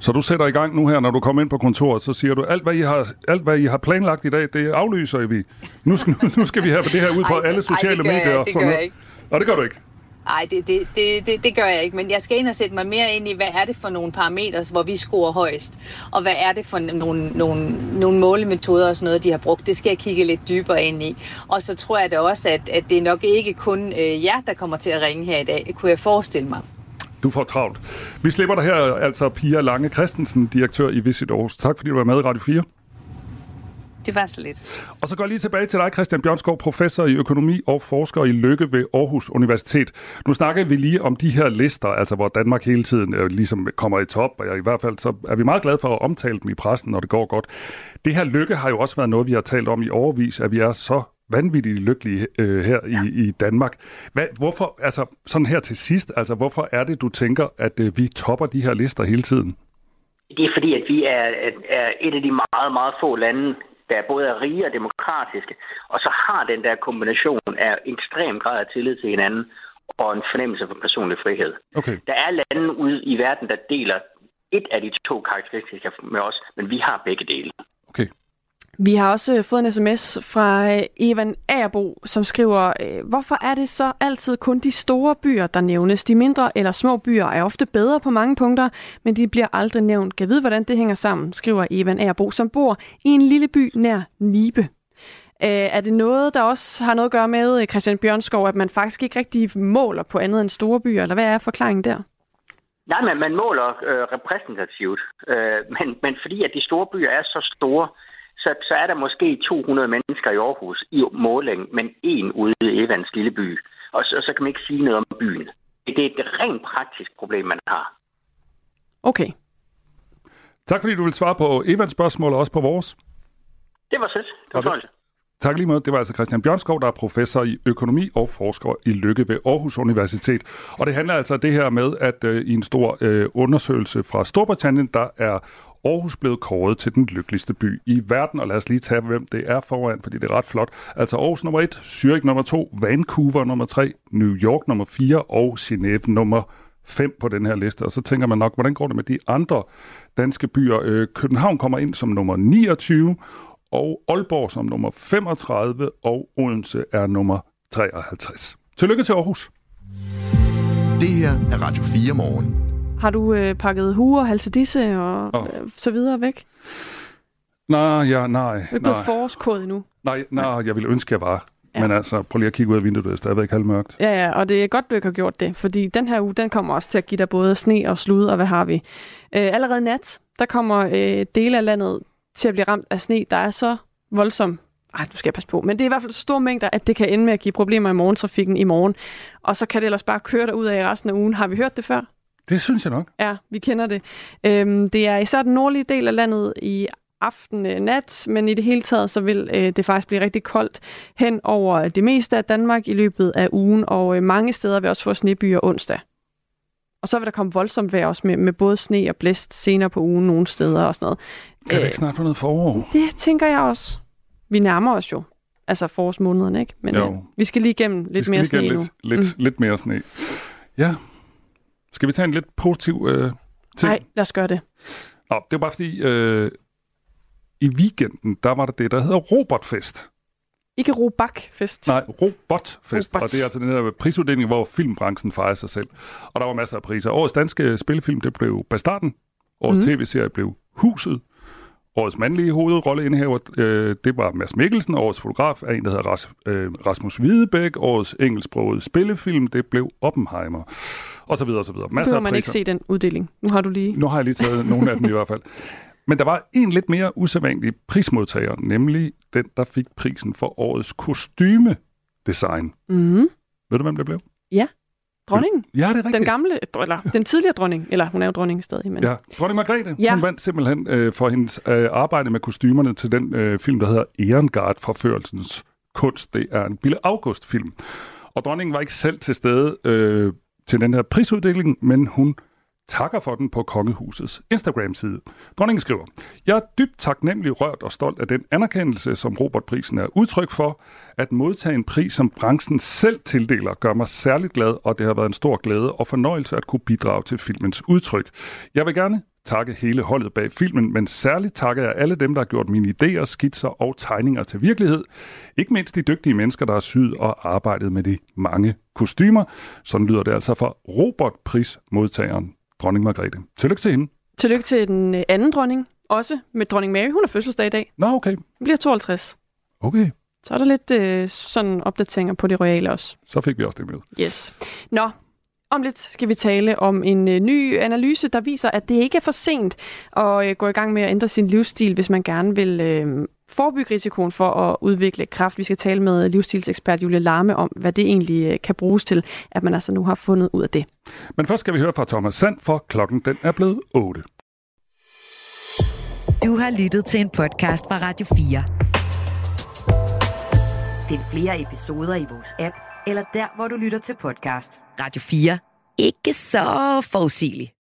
Så du sætter i gang nu her, når du kommer ind på kontoret, så siger du, alt hvad I har, alt, hvad I har planlagt i dag, det aflyser vi. Nu skal, nu skal vi have det her ud på ej, alle sociale ej, det medier. Jeg, det gør jeg ikke. Og det gør du ikke? Nej, det, det, det, det, det gør jeg ikke, men jeg skal ind og sætte mig mere ind i, hvad er det for nogle parametre, hvor vi scorer højst, og hvad er det for nogle, nogle, nogle målemetoder og sådan noget, de har brugt. Det skal jeg kigge lidt dybere ind i. Og så tror jeg da også, at, at det er nok ikke kun øh, jer, der kommer til at ringe her i dag, kunne jeg forestille mig. Du får travlt. Vi slipper dig her, altså Pia Lange Christensen, direktør i Visit Aarhus. Tak fordi du var med i Radio 4. Det var så lidt. Og så går jeg lige tilbage til dig, Christian Bjørnskov, professor i økonomi og forsker i Lykke ved Aarhus Universitet. Nu snakker vi lige om de her lister, altså hvor Danmark hele tiden øh, ligesom kommer i top, og i hvert fald så er vi meget glade for at omtale dem i pressen, når det går godt. Det her lykke har jo også været noget, vi har talt om i overvis, at vi er så vanvittigt lykkelige øh, her ja. i, i Danmark. Hvad, hvorfor, altså sådan her til sidst, altså hvorfor er det, du tænker, at øh, vi topper de her lister hele tiden? Det er fordi, at vi er, er et af de meget, meget få lande der både er rige og demokratiske, og så har den der kombination af ekstrem grad af tillid til hinanden og en fornemmelse for personlig frihed. Okay. Der er lande ude i verden, der deler et af de to karakteristikker med os, men vi har begge dele. Okay. Vi har også øh, fået en sms fra øh, Evan Agerbo, som skriver, øh, hvorfor er det så altid kun de store byer, der nævnes? De mindre eller små byer er ofte bedre på mange punkter, men de bliver aldrig nævnt. Kan vide, hvordan det hænger sammen, skriver Evan Agerbo, som bor i en lille by nær Nibe. Er det noget, der også har noget at gøre med, Christian Bjørnskov, at man faktisk ikke rigtig måler på andet end store byer, eller hvad er forklaringen der? Nej, men man måler øh, repræsentativt, øh, men, men fordi at de store byer er så store, så, så er der måske 200 mennesker i Aarhus i måling, men en ude i Evans lille by. Og så, så kan man ikke sige noget om byen. Det er et rent praktisk problem, man har. Okay. Tak fordi du vil svare på Evans spørgsmål og også på vores. Det var sødt. Det var fornøjelse. Tak lige måde. Det var altså Christian Bjørnskov, der er professor i økonomi og forsker i Lykke ved Aarhus Universitet. Og det handler altså om det her med, at øh, i en stor øh, undersøgelse fra Storbritannien, der er Aarhus blevet kåret til den lykkeligste by i verden, og lad os lige tage, hvem det er foran, fordi det er ret flot. Altså Aarhus nummer 1, Zürich nummer 2, Vancouver nummer 3, New York nummer 4 og Genève nummer 5 på den her liste. Og så tænker man nok, hvordan går det med de andre danske byer? Øh, København kommer ind som nummer 29, og Aalborg som nummer 35, og Odense er nummer 53. Tillykke til Aarhus. Det her er Radio 4 morgen. Har du øh, pakket huer, halsedisse og oh. øh, så videre væk? Nej, ja, nej. Det er blevet forårskode nu. Nej, nej, jeg ville ønske, jeg var. Ja. Men altså, prøv lige at kigge ud af vinduet, det er stadigvæk halvmørkt. Ja, ja, og det er godt, du ikke har gjort det, fordi den her uge, den kommer også til at give dig både sne og slud, og hvad har vi? Øh, allerede nat, der kommer øh, dele af landet til at blive ramt af sne, der er så voldsom. Ej, du skal passe på. Men det er i hvert fald så store mængder, at det kan ende med at give problemer i morgentrafikken i morgen. Og så kan det ellers bare køre ud af resten af ugen. Har vi hørt det før? Det synes jeg nok. Ja, vi kender det. Øhm, det er især den nordlige del af landet i aften øh, nat, men i det hele taget så vil øh, det faktisk blive rigtig koldt hen over det meste af Danmark i løbet af ugen, og øh, mange steder vil også få snebyer onsdag. Og så vil der komme voldsomt vejr også med, med både sne og blæst senere på ugen nogle steder og sådan noget. Kan vi ikke snart få noget forår? Det tænker jeg også. Vi nærmer os jo. Altså forårsmånederne, ikke? Men Jo. øh, vi skal lige igennem lidt mere sne igen nu. lidt, lidt, mm. lidt mere sne. Ja. Skal vi tage en lidt positiv øh, ting? Nej, lad os gøre det. Nå, det er bare fordi, øh, i weekenden, der var der det, der hedder Robotfest. Ikke Robakfest. Nej, Robotfest. Robot. Og det er altså den her prisuddeling, hvor filmbranchen fejrer sig selv. Og der var masser af priser. Årets danske spillefilm, det blev Bastarden. Årets mm. tv-serie blev Huset. Årets mandlige hovedrolleindehaver, øh, det var Mads Mikkelsen. Årets fotograf er en, der hedder Ras, øh, Rasmus Hvidebæk. Årets engelsksprogede spillefilm, det blev Oppenheimer. Og så videre, og så videre. Masser af man ikke se den uddeling. Nu har du lige... Nu har jeg lige taget nogle af dem i hvert fald. Men der var en lidt mere usædvanlig prismodtager, nemlig den, der fik prisen for årets kostymedesign. Mm. Ved du, hvem det blev? Ja, dronningen. Ja, det er rigtigt. Den gamle, eller den tidligere dronning, eller hun er jo dronning stadig, men... Ja, dronning Margrethe, Ja. hun vandt simpelthen øh, for hendes øh, arbejde med kostymerne til den øh, film, der hedder Ehrengard forførelsens kunst. Det er en Bille August-film. Og dronningen var ikke selv til stede øh, til den her prisuddeling, men hun takker for den på Kongehusets Instagram-side. Dronningen skriver, Jeg er dybt taknemmelig rørt og stolt af den anerkendelse, som Robertprisen er udtryk for. At modtage en pris, som branchen selv tildeler, gør mig særligt glad, og det har været en stor glæde og fornøjelse at kunne bidrage til filmens udtryk. Jeg vil gerne takke hele holdet bag filmen, men særligt takker jeg alle dem, der har gjort mine idéer, skitser og tegninger til virkelighed. Ikke mindst de dygtige mennesker, der har syet og arbejdet med de mange kostymer. Sådan lyder det altså for Robert Pris-modtageren, dronning Margrethe. Tillykke til hende. Tillykke til den øh, anden dronning, også med dronning Mary. Hun har fødselsdag i dag. Nå, okay. Hun bliver 52. Okay. Så er der lidt øh, sådan opdateringer på det royale også. Så fik vi også det med. Yes. Nå, om lidt skal vi tale om en øh, ny analyse, der viser, at det ikke er for sent at øh, gå i gang med at ændre sin livsstil, hvis man gerne vil øh, forebygge risikoen for at udvikle kræft. Vi skal tale med livsstilsekspert Julie Larme om, hvad det egentlig øh, kan bruges til, at man altså nu har fundet ud af det. Men først skal vi høre fra Thomas Sand, for klokken den er blevet 8. Du har lyttet til en podcast fra Radio 4. Find flere episoder i vores app, eller der, hvor du lytter til podcast. Radio 4. Ikke så forudsigeligt.